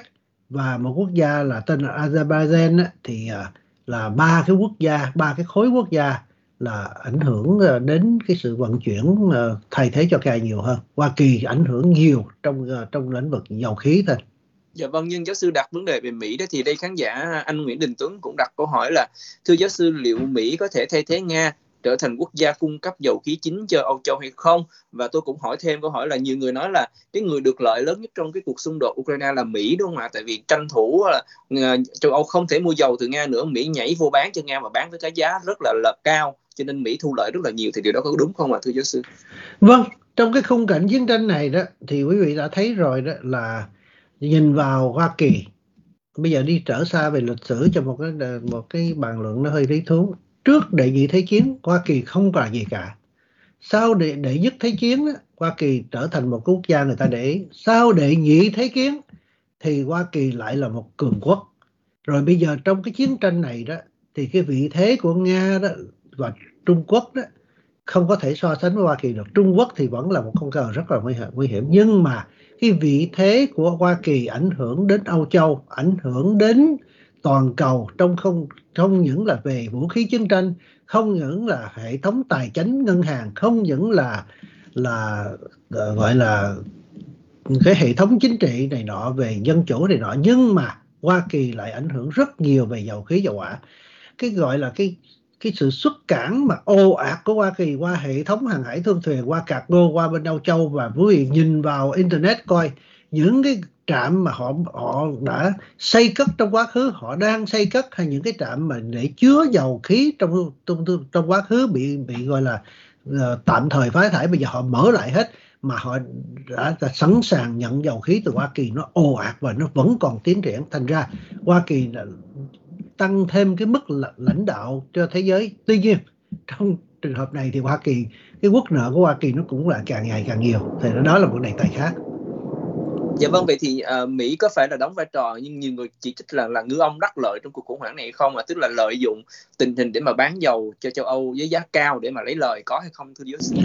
và một quốc gia là tên là Azerbaijan á, thì uh, là ba cái quốc gia ba cái khối quốc gia là ảnh hưởng đến cái sự vận chuyển thay thế cho cài nhiều hơn. Hoa Kỳ ảnh hưởng nhiều trong trong lĩnh vực dầu khí thôi. Dạ vâng, nhưng giáo sư đặt vấn đề về Mỹ đó thì đây khán giả anh Nguyễn Đình Tuấn cũng đặt câu hỏi là thưa giáo sư liệu Mỹ có thể thay thế Nga trở thành quốc gia cung cấp dầu khí chính cho Âu Châu hay không? Và tôi cũng hỏi thêm câu hỏi là nhiều người nói là cái người được lợi lớn nhất trong cái cuộc xung đột Ukraine là Mỹ đúng không ạ? Tại vì tranh thủ là châu Âu không thể mua dầu từ Nga nữa Mỹ nhảy vô bán cho Nga và bán với cái giá rất là, là cao cho nên Mỹ thu lợi rất là nhiều. Thì điều đó có đúng không ạ thưa giáo sư? Vâng trong cái khung cảnh chiến tranh này đó thì quý vị đã thấy rồi đó là nhìn vào Hoa Kỳ. Bây giờ đi trở xa về lịch sử cho một cái một cái bàn luận nó hơi lý thú trước đệ nhị thế chiến Hoa Kỳ không là gì cả. Sau đệ đệ nhất thế chiến đó, Hoa Kỳ trở thành một quốc gia người ta để ý. Sau đệ nhị thế chiến thì Hoa Kỳ lại là một cường quốc. Rồi bây giờ trong cái chiến tranh này đó thì cái vị thế của Nga đó và Trung Quốc đó không có thể so sánh với Hoa Kỳ được. Trung Quốc thì vẫn là một con cờ rất là nguy hiểm, nguy hiểm. Nhưng mà cái vị thế của Hoa Kỳ ảnh hưởng đến Âu Châu ảnh hưởng đến toàn cầu trong không không những là về vũ khí chiến tranh, không những là hệ thống tài chính ngân hàng, không những là là ờ, gọi là cái hệ thống chính trị này nọ, về dân chủ này nọ. Nhưng mà Hoa Kỳ lại ảnh hưởng rất nhiều về dầu khí dầu hỏa. Cái gọi là cái cái sự xuất cản mà ô ạt của Hoa Kỳ qua hệ thống hàng hải thương thuyền, qua cargo qua bên Âu Châu và quý vị nhìn vào internet coi, những cái trạm mà họ họ đã xây cất trong quá khứ họ đang xây cất hay những cái trạm mà để chứa dầu khí trong trong trong quá khứ bị bị gọi là uh, tạm thời phá thải bây giờ họ mở lại hết mà họ đã, đã sẵn sàng nhận dầu khí từ Hoa Kỳ. Nó ồ ạt và nó vẫn còn tiến triển. Thành ra Hoa Kỳ là tăng thêm cái mức lãnh đạo cho thế giới. Tuy nhiên trong trường hợp này thì Hoa Kỳ cái quốc nợ của Hoa Kỳ nó cũng là càng ngày càng nhiều. Thì đó là một đề tài khác. Dạ vâng, vậy thì uh, Mỹ có phải là đóng vai trò nhưng nhiều người chỉ trích là là ngư ông đắc lợi trong cuộc khủng hoảng này không? À, tức là lợi dụng tình hình để mà bán dầu cho châu Âu với giá cao để mà lấy lời có hay không thưa giáo sư?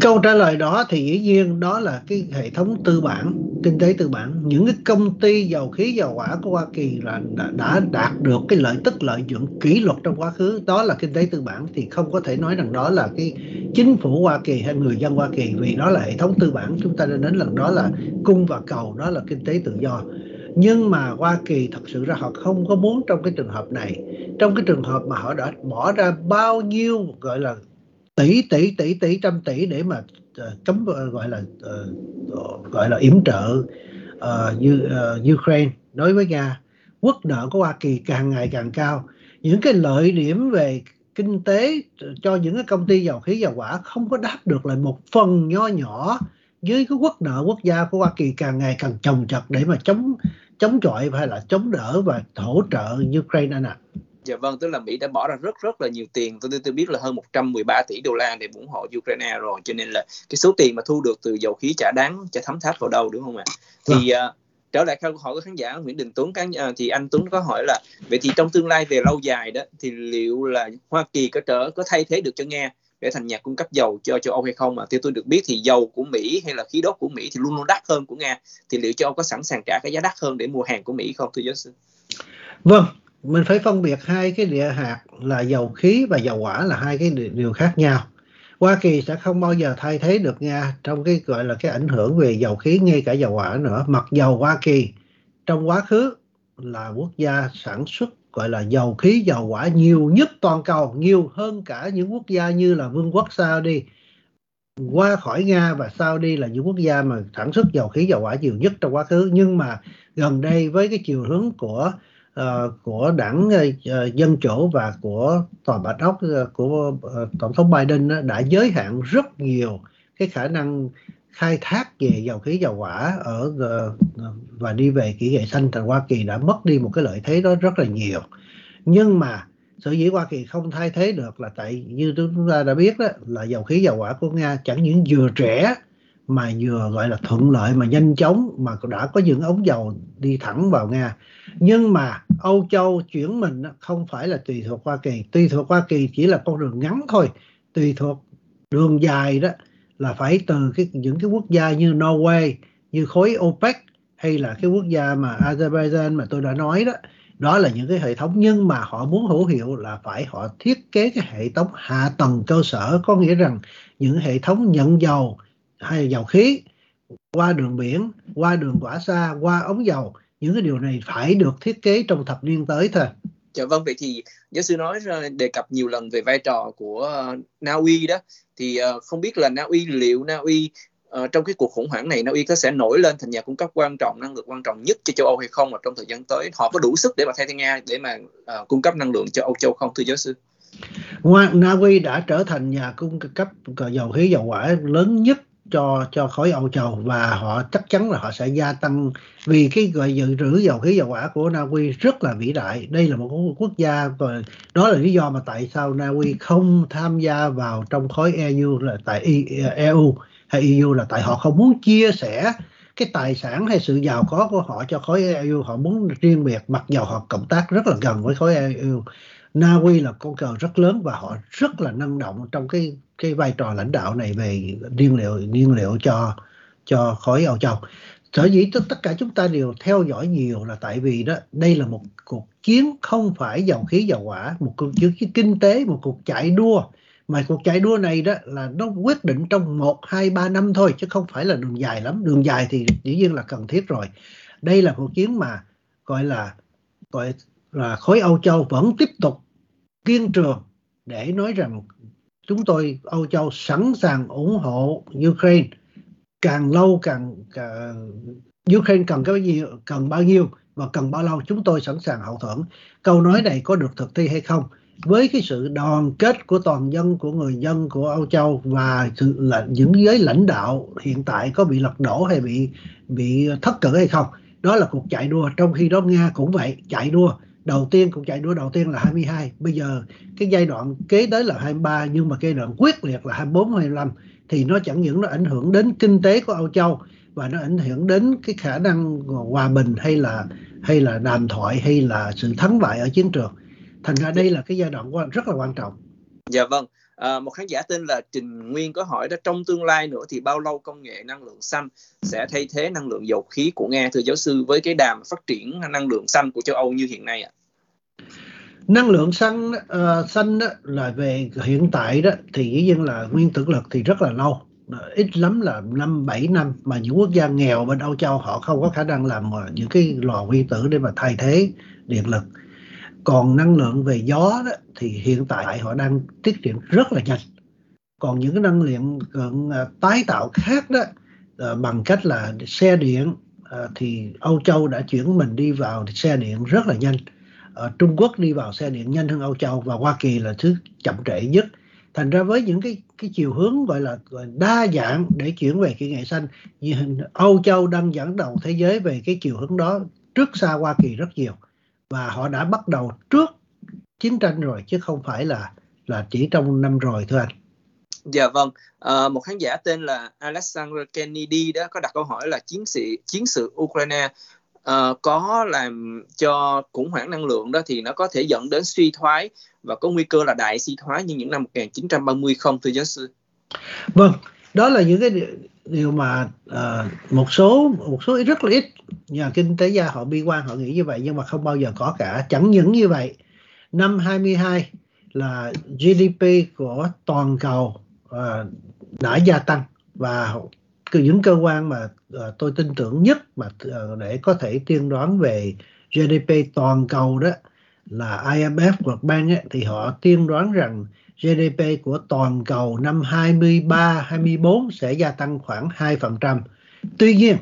Câu trả lời đó thì dĩ nhiên đó là cái hệ thống tư bản, kinh tế tư bản. Những cái công ty dầu khí dầu hỏa của Hoa Kỳ là đã, đã đạt được cái lợi tức lợi nhuận kỷ luật trong quá khứ, đó là kinh tế tư bản thì không có thể nói rằng đó là cái chính phủ Hoa Kỳ hay người dân Hoa Kỳ vì đó là hệ thống tư bản. Chúng ta đã đến lần đó là cung và cầu đó là kinh tế tự do. Nhưng mà Hoa Kỳ thật sự ra họ không có muốn trong cái trường hợp này. Trong cái trường hợp mà họ đã bỏ ra bao nhiêu gọi là tỷ tỷ tỷ tỷ trăm tỷ để mà uh, cấm uh, gọi là uh, gọi là yểm trợ uh, uh, Ukraine đối với Nga quốc nợ của Hoa Kỳ càng ngày càng cao những cái lợi điểm về kinh tế cho những cái công ty dầu khí dầu hỏa không có đáp được lại một phần nho nhỏ với cái quốc nợ quốc gia của Hoa Kỳ càng ngày càng chồng chặt để mà chống chống chọi hay là chống đỡ và hỗ trợ Ukraine anh ạ. À. Dạ vâng, tức là Mỹ đã bỏ ra rất rất là nhiều tiền. Tôi tôi biết là hơn 113 tỷ đô la để ủng hộ Ukraine rồi, cho nên là cái số tiền mà thu được từ dầu khí chả đáng, chả thấm tháp vào đâu đúng không ạ? Thì uh, trở lại câu hỏi của khán giả Nguyễn Đình Tuấn uh, thì anh Tuấn có hỏi là vậy thì trong tương lai về lâu dài đó thì liệu là Hoa Kỳ có trở có thay thế được cho Nga để thành nhà cung cấp dầu cho châu Âu hay không mà theo tôi được biết thì dầu của Mỹ hay là khí đốt của Mỹ thì luôn luôn đắt hơn của Nga thì liệu châu Âu có sẵn sàng trả cái giá đắt hơn để mua hàng của Mỹ không thưa giáo sư? Vâng, mình phải phân biệt hai cái địa hạt là dầu khí và dầu hỏa là hai cái điều khác nhau. Hoa Kỳ sẽ không bao giờ thay thế được Nga trong cái gọi là cái ảnh hưởng về dầu khí ngay cả dầu hỏa nữa. Mặc dầu Hoa Kỳ trong quá khứ là quốc gia sản xuất gọi là dầu khí dầu hỏa nhiều nhất toàn cầu, nhiều hơn cả những quốc gia như là Vương quốc Saudi qua khỏi Nga và Saudi là những quốc gia mà sản xuất dầu khí dầu hỏa nhiều nhất trong quá khứ nhưng mà gần đây với cái chiều hướng của uh, của đảng uh, dân chủ và của tòa bạch ốc uh, của uh, tổng thống Biden uh, đã giới hạn rất nhiều cái khả năng khai thác về dầu khí dầu hỏa ở uh, và đi về kỹ nghệ xanh. Thì Hoa Kỳ đã mất đi một cái lợi thế đó rất là nhiều. Nhưng mà sở dĩ Hoa Kỳ không thay thế được là tại như chúng ta đã biết đó là dầu khí dầu hỏa của Nga chẳng những vừa trẻ mà vừa gọi là thuận lợi mà nhanh chóng mà đã có những ống dầu đi thẳng vào Nga. Nhưng mà Âu Châu chuyển mình không phải là tùy thuộc Hoa Kỳ. Tùy thuộc Hoa Kỳ chỉ là con đường ngắn thôi. Tùy thuộc đường dài đó là phải từ cái, những cái quốc gia như Norway, như khối OPEC hay là cái quốc gia mà Azerbaijan mà tôi đã nói đó. Đó là những cái hệ thống nhưng mà họ muốn hữu hiệu là phải họ thiết kế cái hệ thống hạ tầng cơ sở. Có nghĩa rằng những hệ thống nhận dầu hay dầu khí qua đường biển qua đường quả xa qua ống dầu những cái điều này phải được thiết kế trong thập niên tới thôi. Dạ vâng, vậy thì giáo sư nói đề cập nhiều lần về vai trò của uh, Na Uy đó. Thì uh, không biết là Na Uy liệu Na Uy uh, trong cái cuộc khủng hoảng này Na Uy có sẽ nổi lên thành nhà cung cấp quan trọng năng lượng quan trọng nhất cho châu Âu hay không và trong thời gian tới? Họ có đủ sức để mà thay thế Nga để mà uh, cung cấp năng lượng cho Âu châu không thưa giáo sư? Na Uy đã trở thành nhà cung cấp dầu khí dầu hỏa lớn nhất cho cho khối Âu Châu và họ chắc chắn là họ sẽ gia tăng vì cái gọi dự trữ dầu khí dầu hỏa của Na Uy rất là vĩ đại. Đây là một quốc gia và đó là lý do mà tại sao Na Uy không tham gia vào trong khối EU là tại EU hay EU là tại họ không muốn chia sẻ cái tài sản hay sự giàu có của họ cho khối EU họ muốn riêng biệt, mặc dầu họ cộng tác rất là gần với khối EU Na Uy là con cờ rất lớn và họ rất là năng động trong cái cái vai trò lãnh đạo này về nhiên liệu nhiên liệu cho cho khối Âu Châu. Sở dĩ tất cả chúng ta đều theo dõi nhiều là tại vì đó đây là một cuộc chiến không phải dầu khí dầu hỏa, một cuộc chiến kinh tế, một cuộc chạy đua. Mà cuộc chạy đua này đó là nó quyết định trong một hai ba năm thôi chứ không phải là đường dài lắm. Đường dài thì dĩ nhiên là cần thiết rồi. Đây là cuộc chiến mà gọi là gọi là khối Âu Châu vẫn tiếp tục kiên trường để nói rằng chúng tôi Âu Châu sẵn sàng ủng hộ Ukraine. Càng lâu càng, càng Ukraine cần cái gì cần bao nhiêu và cần bao lâu chúng tôi sẵn sàng hậu thuẫn. Câu nói này có được thực thi hay không? Với cái sự đoàn kết của toàn dân của người dân của Âu Châu và sự là những giới lãnh đạo hiện tại có bị lật đổ hay bị bị thất cử hay không? Đó là cuộc chạy đua. Trong khi đó Nga cũng vậy chạy đua đầu tiên, cuộc chạy đua đầu tiên là 22 bây giờ, cái giai đoạn kế tới là 23 nhưng mà giai đoạn quyết liệt là 24 25 thì nó chẳng những nó ảnh hưởng đến kinh tế của Âu Châu và nó ảnh hưởng đến cái khả năng hòa bình hay là hay là đàm thoại hay là sự thắng bại ở chiến trường. Thành ra đây là cái giai đoạn quan, rất là quan trọng. Dạ vâng à, một khán giả tên là Trình Nguyên có hỏi đó trong tương lai nữa thì bao lâu công nghệ năng lượng xanh sẽ thay thế năng lượng dầu khí của Nga thưa giáo sư? Với cái đàm phát triển năng lượng xanh của châu Âu như hiện nay ạ? năng lượng xanh uh, xanh đó là về hiện tại đó thì dĩ nhiên là nguyên tử lực thì rất là lâu. Ít lắm là năm bảy năm mà những quốc gia nghèo bên Âu Châu họ không có khả năng làm ờ, những cái lò nguyên tử để mà thay thế điện lực còn năng lượng về gió đó, thì hiện tại họ đang tiết kiệm rất là nhanh. Còn những cái năng lượng uh, tái tạo khác đó uh, bằng cách là xe điện uh, thì Âu Châu đã chuyển mình đi vào xe điện rất là nhanh. Uh, Trung Quốc đi vào xe điện nhanh hơn Âu Châu và Hoa Kỳ là thứ chậm trễ nhất. Thành ra với những cái cái chiều hướng gọi là, gọi đa dạng để chuyển về kỹ nghệ xanh như Âu Châu đang dẫn đầu thế giới về cái chiều hướng đó trước xa Hoa Kỳ rất nhiều và họ đã bắt đầu trước chiến tranh rồi chứ không phải là là chỉ trong năm rồi thưa anh. Dạ vâng, à, một khán giả tên là Alexander Kennedy đó có đặt câu hỏi là chiến sĩ chiến sự Ukraine uh, có làm cho khủng hoảng năng lượng đó thì nó có thể dẫn đến suy thoái và có nguy cơ là đại suy thoái như những năm 1930 không thưa giáo sư? Vâng, đó là những cái điều mà uh, một số một số rất là ít nhà kinh tế gia họ bi quan họ nghĩ như vậy nhưng mà không bao giờ có cả. Chẳng những như vậy năm 22 là GDP của toàn cầu uh, đã gia tăng và những cơ quan mà uh, tôi tin tưởng nhất mà uh, để có thể tiên đoán về GDP toàn cầu đó là IMF World Bank ấy, thì họ tiên đoán rằng GDP của toàn cầu năm 23 24 sẽ gia tăng khoảng 2%. Tuy nhiên,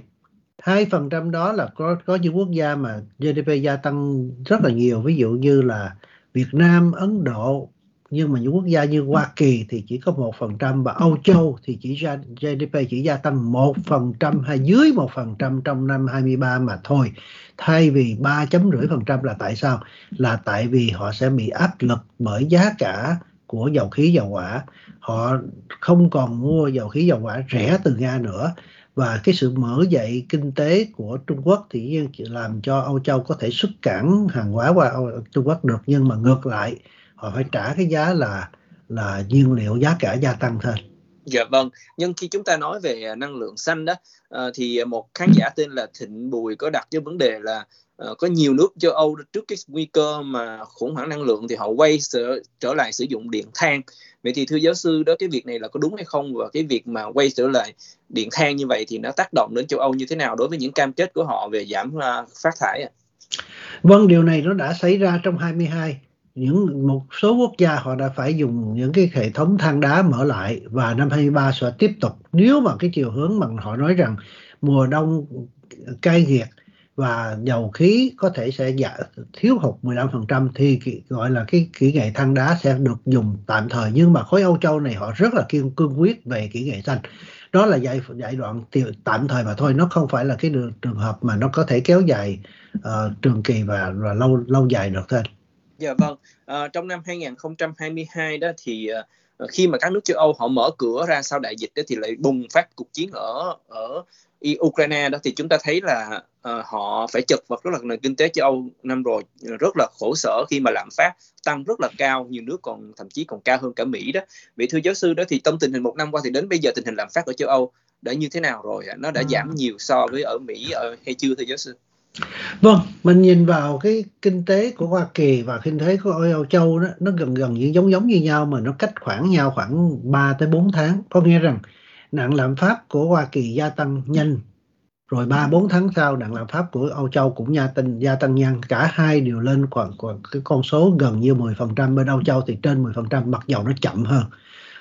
2% đó là có có những quốc gia mà GDP gia tăng rất là nhiều, ví dụ như là Việt Nam, Ấn Độ, nhưng mà những quốc gia như Hoa Kỳ thì chỉ có 1% và Âu Châu thì chỉ ra GDP chỉ gia tăng 1% hay dưới 1% trong năm 23 mà thôi. Thay vì ba chấm rưỡi phần trăm là tại sao? Là tại vì họ sẽ bị áp lực bởi giá cả của dầu khí dầu hỏa. Họ không còn mua dầu khí dầu hỏa rẻ từ nga nữa. Và cái sự mở dậy kinh tế của Trung Quốc thì làm cho Âu Châu có thể xuất cảng hàng hóa qua Trung Quốc được. Nhưng mà ngược lại, họ phải trả cái giá là là nhiên liệu giá cả gia tăng thêm Dạ vâng, nhưng khi chúng ta nói về à, năng lượng xanh đó à, thì một khán giả tên là Thịnh Bùi có đặt cái vấn đề là à, có nhiều nước châu Âu trước cái nguy cơ mà khủng hoảng năng lượng thì họ quay trở, trở lại sử dụng điện than. Vậy thì thưa giáo sư đó cái việc này là có đúng hay không và cái việc mà quay trở lại điện than như vậy thì nó tác động đến châu Âu như thế nào đối với những cam kết của họ về giảm phát thải ạ? Vâng, điều này nó đã xảy ra trong 22 những một số quốc gia họ đã phải dùng những cái hệ thống than đá mở lại và năm 23 sẽ tiếp tục. Nếu mà cái chiều hướng mà họ nói rằng mùa đông cay nghiệt và dầu khí có thể sẽ giảm thiếu hụt 15% thì gọi là cái kỹ nghệ than đá sẽ được dùng tạm thời. Nhưng mà khối Âu Châu này họ rất là kiên cương quyết về kỹ nghệ xanh. Đó là giai giai đoạn tạm thời mà thôi nó không phải là cái đường, trường hợp mà nó có thể kéo dài uh, trường kỳ và, và lâu lâu dài được thôi. Dạ vâng, à, trong năm 2022 đó thì à, khi mà các nước châu Âu họ mở cửa ra sau đại dịch đó thì lại bùng phát cuộc chiến ở ở Ukraine đó thì chúng ta thấy là uh, họ phải chật vật rất là nền kinh tế châu Âu năm rồi rất là khổ sở khi mà lạm phát tăng rất là cao nhiều nước còn thậm chí còn cao hơn cả Mỹ đó. Vậy thưa giáo sư đó thì trong tình hình một năm qua thì đến bây giờ tình hình lạm phát ở châu Âu đã như thế nào rồi? Nó đã giảm nhiều so với ở Mỹ ở hay chưa thưa giáo sư? Vâng, mình nhìn vào cái kinh tế của Hoa Kỳ và kinh tế của Âu Châu đó, nó gần gần như giống giống như nhau mà nó cách khoảng nhau khoảng 3 tới 4 tháng. Có nghĩa rằng nạn lạm phát của Hoa Kỳ gia tăng nhanh. Rồi 3 4 tháng sau nạn lạm phát của Âu Châu cũng gia tăng gia tăng nhanh. Cả hai đều lên khoảng, khoảng cái con số gần như 10% bên Âu Châu thì trên 10% mặc dầu nó chậm hơn.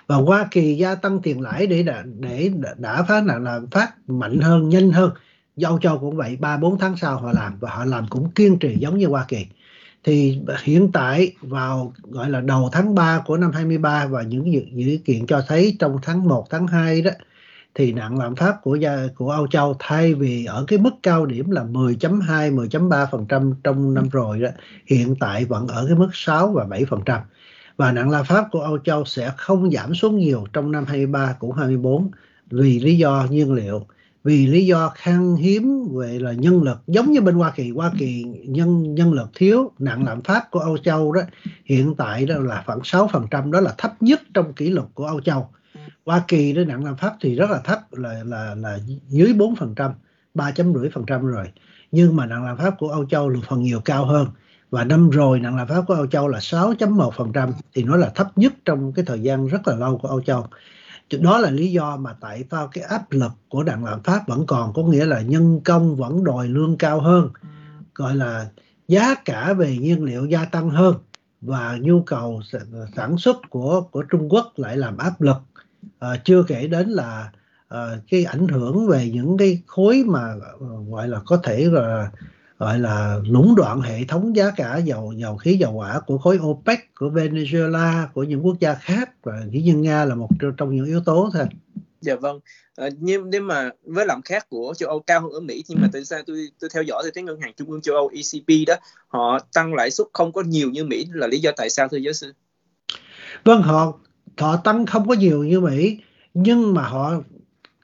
Và Hoa Kỳ gia tăng tiền lãi để đã, để đã phá nạn lạm phát mạnh hơn nhanh hơn. Âu Châu cũng vậy ba bốn tháng sau họ làm và họ làm cũng kiên trì giống như Hoa Kỳ. Thì hiện tại vào gọi là đầu tháng 3 của năm 23 và những dự, dự kiện cho thấy trong tháng 1 tháng 2 đó thì nạn lạm phát của gia, của Âu Châu thay vì ở cái mức cao điểm là 10.2 10.3% trong năm rồi đó hiện tại vẫn ở cái mức 6 và 7% và nạn lạm phát của Âu Châu sẽ không giảm xuống nhiều trong năm 23 cũng 24 vì lý do nhiên liệu vì lý do khan hiếm về là nhân lực. Giống như bên Hoa Kỳ Hoa Kỳ nhân nhân lực thiếu, nạn lạm phát của Âu Châu đó, hiện tại đó là khoảng 6% đó là thấp nhất trong kỷ lục của Âu Châu. Hoa Kỳ đó, nạn lạm phát thì rất là thấp, là là là dưới 4% 3.5% rồi. Nhưng mà nạn lạm phát của Âu Châu là phần nhiều cao hơn. Và năm rồi, nạn lạm phát của Âu Châu là 6.1% thì nó là thấp nhất trong cái thời gian rất là lâu của Âu Châu đó là lý do mà tại sao cái áp lực của đảng lạm phát vẫn còn có nghĩa là nhân công vẫn đòi lương cao hơn. Gọi là giá cả về nhiên liệu gia tăng hơn và nhu cầu sản xuất của của Trung Quốc lại làm áp lực. À, chưa kể đến là à, cái ảnh hưởng về những cái khối mà ờ, gọi là có thể là gọi là lũng đoạn hệ thống giá cả dầu dầu khí dầu hỏa của khối OPEC của Venezuela của những quốc gia khác và dĩ nhiên Nga là một trong những yếu tố thôi. Dạ vâng. À, nhưng nếu mà với lạm phát của châu Âu cao hơn ở Mỹ nhưng mà tại sao tôi tôi theo dõi thì thấy ngân hàng trung ương châu Âu ECB đó họ tăng lãi suất không có nhiều như Mỹ là lý do tại sao thưa giáo sư? Vâng họ họ tăng không có nhiều như Mỹ nhưng mà họ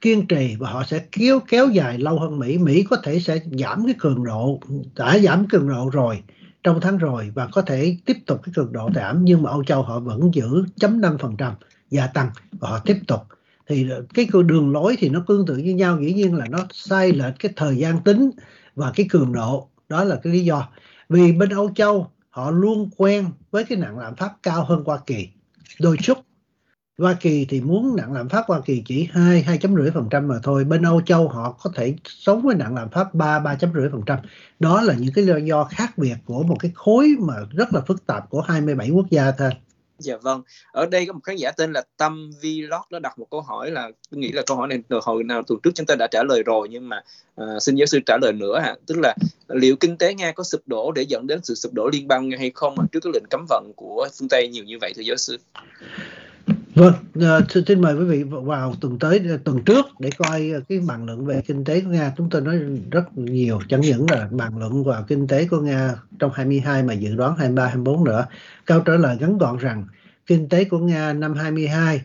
kiên trì và họ sẽ kéo kéo dài lâu hơn Mỹ. Mỹ có thể sẽ giảm cái cường độ, đã giảm cường độ rồi trong tháng rồi và có thể tiếp tục cái cường độ giảm nhưng mà Âu Châu họ vẫn giữ chấm 5% gia tăng và họ tiếp tục. Thì cái đường lối thì nó tương tự như nhau dĩ nhiên là nó sai lệch cái thời gian tính và cái cường độ đó là cái lý do. Vì bên Âu Châu họ luôn quen với cái nạn lạm phát cao hơn Hoa Kỳ. Đôi chút Hoa Kỳ thì muốn nặng lạm phát Hoa Kỳ chỉ 2 2.5% mà thôi. Bên Âu Châu họ có thể sống với nặng lạm phát 3 3.5%. Đó là những cái lý do khác biệt của một cái khối mà rất là phức tạp của 27 quốc gia thôi. Dạ vâng. Ở đây có một khán giả tên là Tâm Vlog đã đặt một câu hỏi là tôi nghĩ là câu hỏi này từ hồi nào tuần trước chúng ta đã trả lời rồi nhưng mà uh, xin giáo sư trả lời nữa ha. Tức là liệu kinh tế Nga có sụp đổ để dẫn đến sự sụp đổ liên bang hay không trước cái lệnh cấm vận của phương Tây nhiều như vậy thưa giáo sư? Vâng, uh, xin mời quý vị vào tuần tới ờ, tuần trước để coi ờ, cái bàn luận về kinh tế của Nga. Chúng tôi nói rất nhiều, chẳng những là bàn luận vào kinh tế của Nga trong 22 mà dự đoán 23, 24 nữa. Câu trả lời ngắn gọn rằng kinh tế của Nga năm 22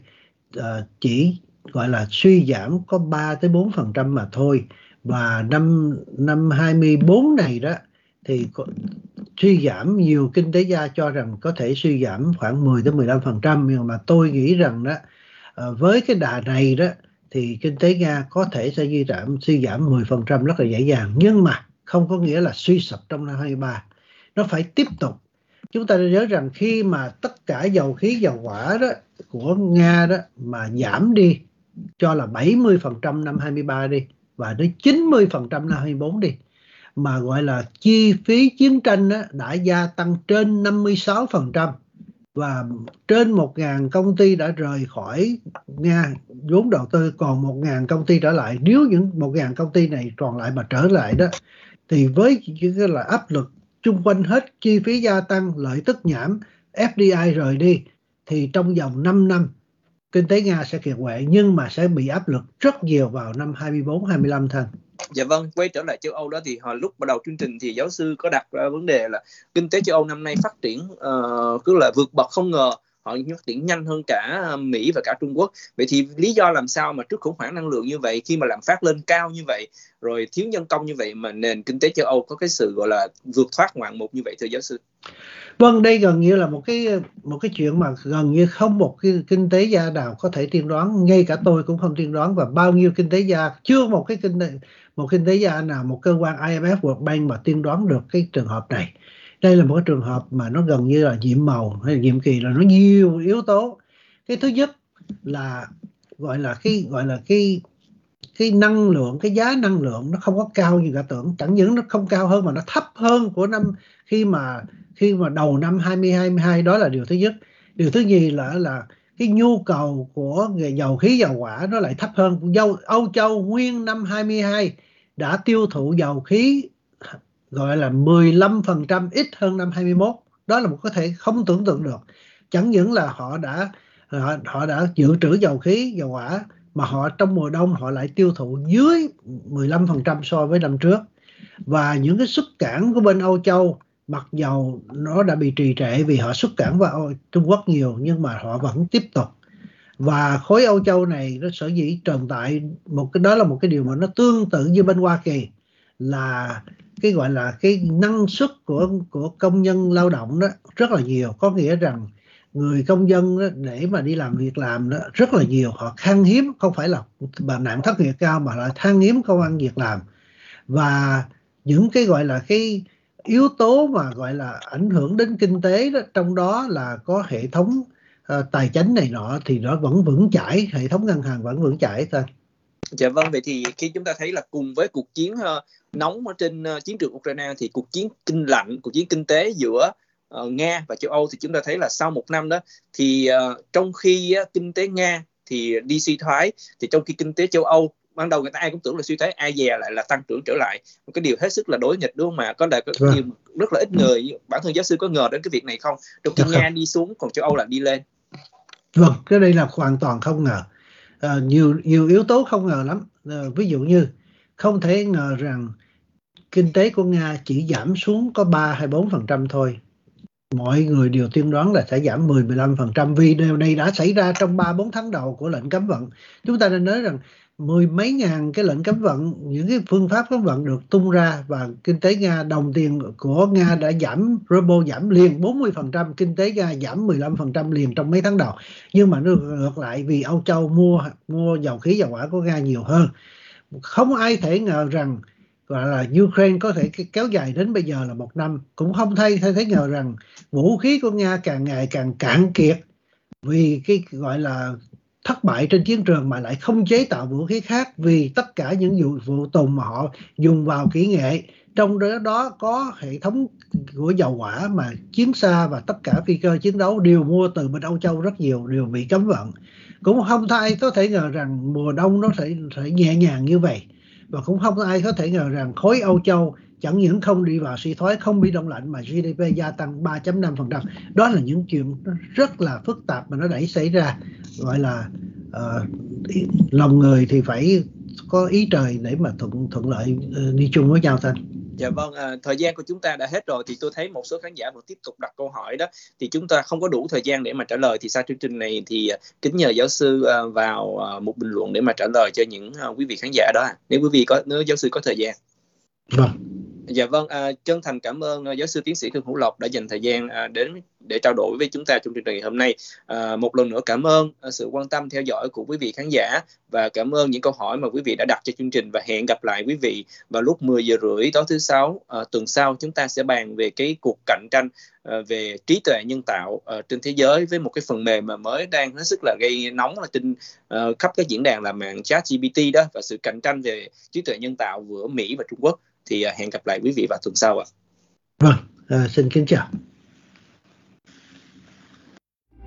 uh, chỉ gọi là suy giảm có 3 tới 4% mà thôi và năm năm 24 này đó thì suy giảm, nhiều kinh tế gia cho rằng có thể suy giảm khoảng 10 đến 15% nhưng mà tôi nghĩ rằng đó ờ, với cái đà này đó, thì kinh tế Nga có thể sẽ suy giảm suy giảm 10% rất là dễ dàng. Nhưng mà không có nghĩa là suy sụp trong năm 23 nó phải tiếp tục. Chúng ta nhớ rằng khi mà tất cả dầu khí, dầu hỏa đó của Nga đó mà giảm đi cho là 70% năm 23 đi và đến 90% năm 24 đi mà gọi là chi phí chiến tranh đã gia tăng trên 56% và trên 1.000 công ty đã rời khỏi Nga, vốn đầu tư, còn 1.000 công ty trở lại nếu những 1.000 công ty này còn lại mà trở lại đó, thì với cái là áp lực chung quanh hết, chi phí gia tăng, lợi tức giảm FDI rời đi, thì trong vòng 5 năm, kinh tế Nga sẽ kiệt quệ, nhưng mà sẽ bị áp lực rất nhiều vào năm 24 25 thân. Dạ vâng, quay trở lại châu Âu đó thì hồi lúc bắt đầu chương trình thì giáo sư có đặt ra vấn đề là kinh tế châu Âu năm nay phát triển uh, cứ là vượt bậc không ngờ họ phát triển nhanh hơn cả à, Mỹ và cả Trung Quốc. Vậy thì lý do làm sao mà trước khủng hoảng năng lượng như vậy khi mà lạm phát lên cao như vậy rồi thiếu nhân công như vậy mà nền kinh tế châu Âu có cái sự gọi là vượt thoát ngoạn mục như vậy thưa giáo sư? Vâng, đây gần như là một cái một cái chuyện mà gần như không một cái kinh tế gia nào có thể tiên đoán, ngay cả tôi cũng không tiên đoán và bao nhiêu kinh tế gia chưa một cái kinh tế một kinh tế gia nào một cơ quan IMF World Bank mà tiên đoán được cái trường hợp này. Đây là một cái trường hợp mà nó gần như là nhiệm màu hay là nhiệm kỳ là nó nhiều yếu tố. Cái thứ nhất là gọi là cái, gọi là cái cái năng lượng, cái giá năng lượng nó không có cao như cả tưởng. Chẳng những nó không cao hơn mà nó thấp hơn của năm khi mà khi mà đầu năm 2022 đó là điều thứ nhất. Điều thứ nhì là là cái nhu cầu của dầu khí, dầu hỏa nó lại thấp hơn. Dầu, Âu Châu nguyên năm 22 đã tiêu thụ dầu khí gọi là 15% ít hơn năm 21 đó là một có thể không tưởng tượng được. Chẳng những là họ đã họ, họ đã dự trữ dầu khí dầu hỏa mà họ trong mùa đông họ lại tiêu thụ dưới 15% so với năm trước. Và những cái xuất cảng của bên Âu Châu mặc dầu nó đã bị trì trệ vì họ xuất cảng vào Trung Quốc nhiều nhưng mà họ vẫn tiếp tục. Và khối Âu Châu này nó sở dĩ tồn tại một cái đó là một cái điều mà nó tương tự như bên Hoa Kỳ là cái gọi là cái năng suất của của công nhân lao động đó rất là nhiều. Có nghĩa rằng người công dân đó, để mà đi làm việc làm đó rất là nhiều. Họ khan hiếm không phải là bà nạn thất nghiệp cao mà là khan hiếm công ăn việc làm. Và những cái gọi là cái yếu tố mà gọi là ảnh hưởng đến kinh tế đó trong đó là có hệ thống uh, tài chính này nọ thì nó vẫn vững chãi hệ thống ngân hàng vẫn vững chãi thôi. Dạ vâng, vậy thì khi chúng ta thấy là cùng với cuộc chiến uh, nóng ở trên uh, chiến trường Ukraine thì cuộc chiến kinh lạnh, cuộc chiến kinh tế giữa uh, Nga và châu Âu thì chúng ta thấy là sau một năm đó thì uh, trong khi uh, kinh tế Nga thì đi suy thoái thì trong khi kinh tế châu Âu ban đầu người ta ai cũng tưởng là suy thoái ai dè lại là tăng trưởng trở lại. Một cái điều hết sức là đối nghịch đúng không mà có đại có vâng. điều rất là ít người bản thân giáo sư có ngờ đến cái việc này không? Trong khi nga đi xuống còn châu âu là đi lên. Vâng cái đây là hoàn toàn không ngờ à, nhiều nhiều yếu tố không ngờ lắm. À, ví dụ như không thể ngờ rằng kinh tế của nga chỉ giảm xuống có 3 hay 4 phần trăm thôi mọi người đều tiên đoán là sẽ giảm 10-15% vì điều này đã xảy ra trong 3-4 tháng đầu của lệnh cấm vận. Chúng ta nên nói rằng mười mấy ngàn cái lệnh cấm vận, những cái phương pháp cấm vận được tung ra và kinh tế Nga, đồng tiền của Nga đã giảm ruble giảm liền 40% kinh tế Nga giảm 15% liền trong mấy tháng đầu nhưng mà nó ngược lại vì Âu Châu mua mua dầu khí dầu hỏa của Nga nhiều hơn không ai thể ngờ rằng gọi là Ukraine có thể kéo dài đến bây giờ là một năm. Cũng không thay thay thế ngờ rằng vũ khí của Nga càng ngày càng cạn kiệt vì cái gọi là thất bại trên chiến trường mà lại không chế tạo vũ khí khác vì tất cả những vụ vụ tùng mà họ dùng vào kỹ nghệ. Trong đó đó có hệ thống của dầu hỏa mà chiến xa và tất cả phi cơ chiến đấu đều mua từ bên Âu Châu rất nhiều đều bị cấm vận. Cũng không thay, có thể ngờ rằng mùa đông nó sẽ sẽ nhẹ nhàng như vậy và cũng không ai có thể ngờ rằng khối Âu Châu chẳng những không đi vào suy thoái không bị đông lạnh mà GDP gia tăng 3.5% đó là những chuyện rất là phức tạp mà nó đẩy xảy ra. Gọi là uh, lòng người thì phải có ý trời để mà thuận thuận lợi uh, đi chung với nhau thôi Dạ vâng, à, thời gian của chúng ta đã hết rồi thì tôi thấy một số khán giả vẫn tiếp tục đặt câu hỏi đó thì chúng ta không có đủ thời gian để mà trả lời thì sau chương trình này thì à, kính nhờ giáo sư à, vào à, một bình luận để mà trả lời cho những quý vị khán giả đó. Nếu quý vị có nếu giáo sư có thời gian. Vâng. Dạ vâng, à, chân thành cảm ơn à, giáo sư tiến sĩ Khương Hữu Lộc đã dành thời gian à, đến để trao đổi với chúng ta trong chương trình ngày hôm nay. À, một lần nữa cảm ơn à, sự quan tâm theo dõi của quý vị khán giả và cảm ơn những câu hỏi mà quý vị đã đặt cho chương trình và hẹn gặp lại quý vị vào lúc 10 giờ rưỡi tối thứ sáu à, tuần sau chúng ta sẽ bàn về cái cuộc cạnh tranh Ờ, về trí tuệ nhân tạo ờ, trên thế giới với một cái phần mềm mà mới đang hết sức là gây nóng là trên uh, khắp các diễn đàn là mạng chat GPT đó và sự cạnh tranh về trí tuệ nhân tạo giữa Mỹ và Trung Quốc thì hẹn gặp lại quý vị vào tuần sau ạ. Vâng, à, xin kính chào.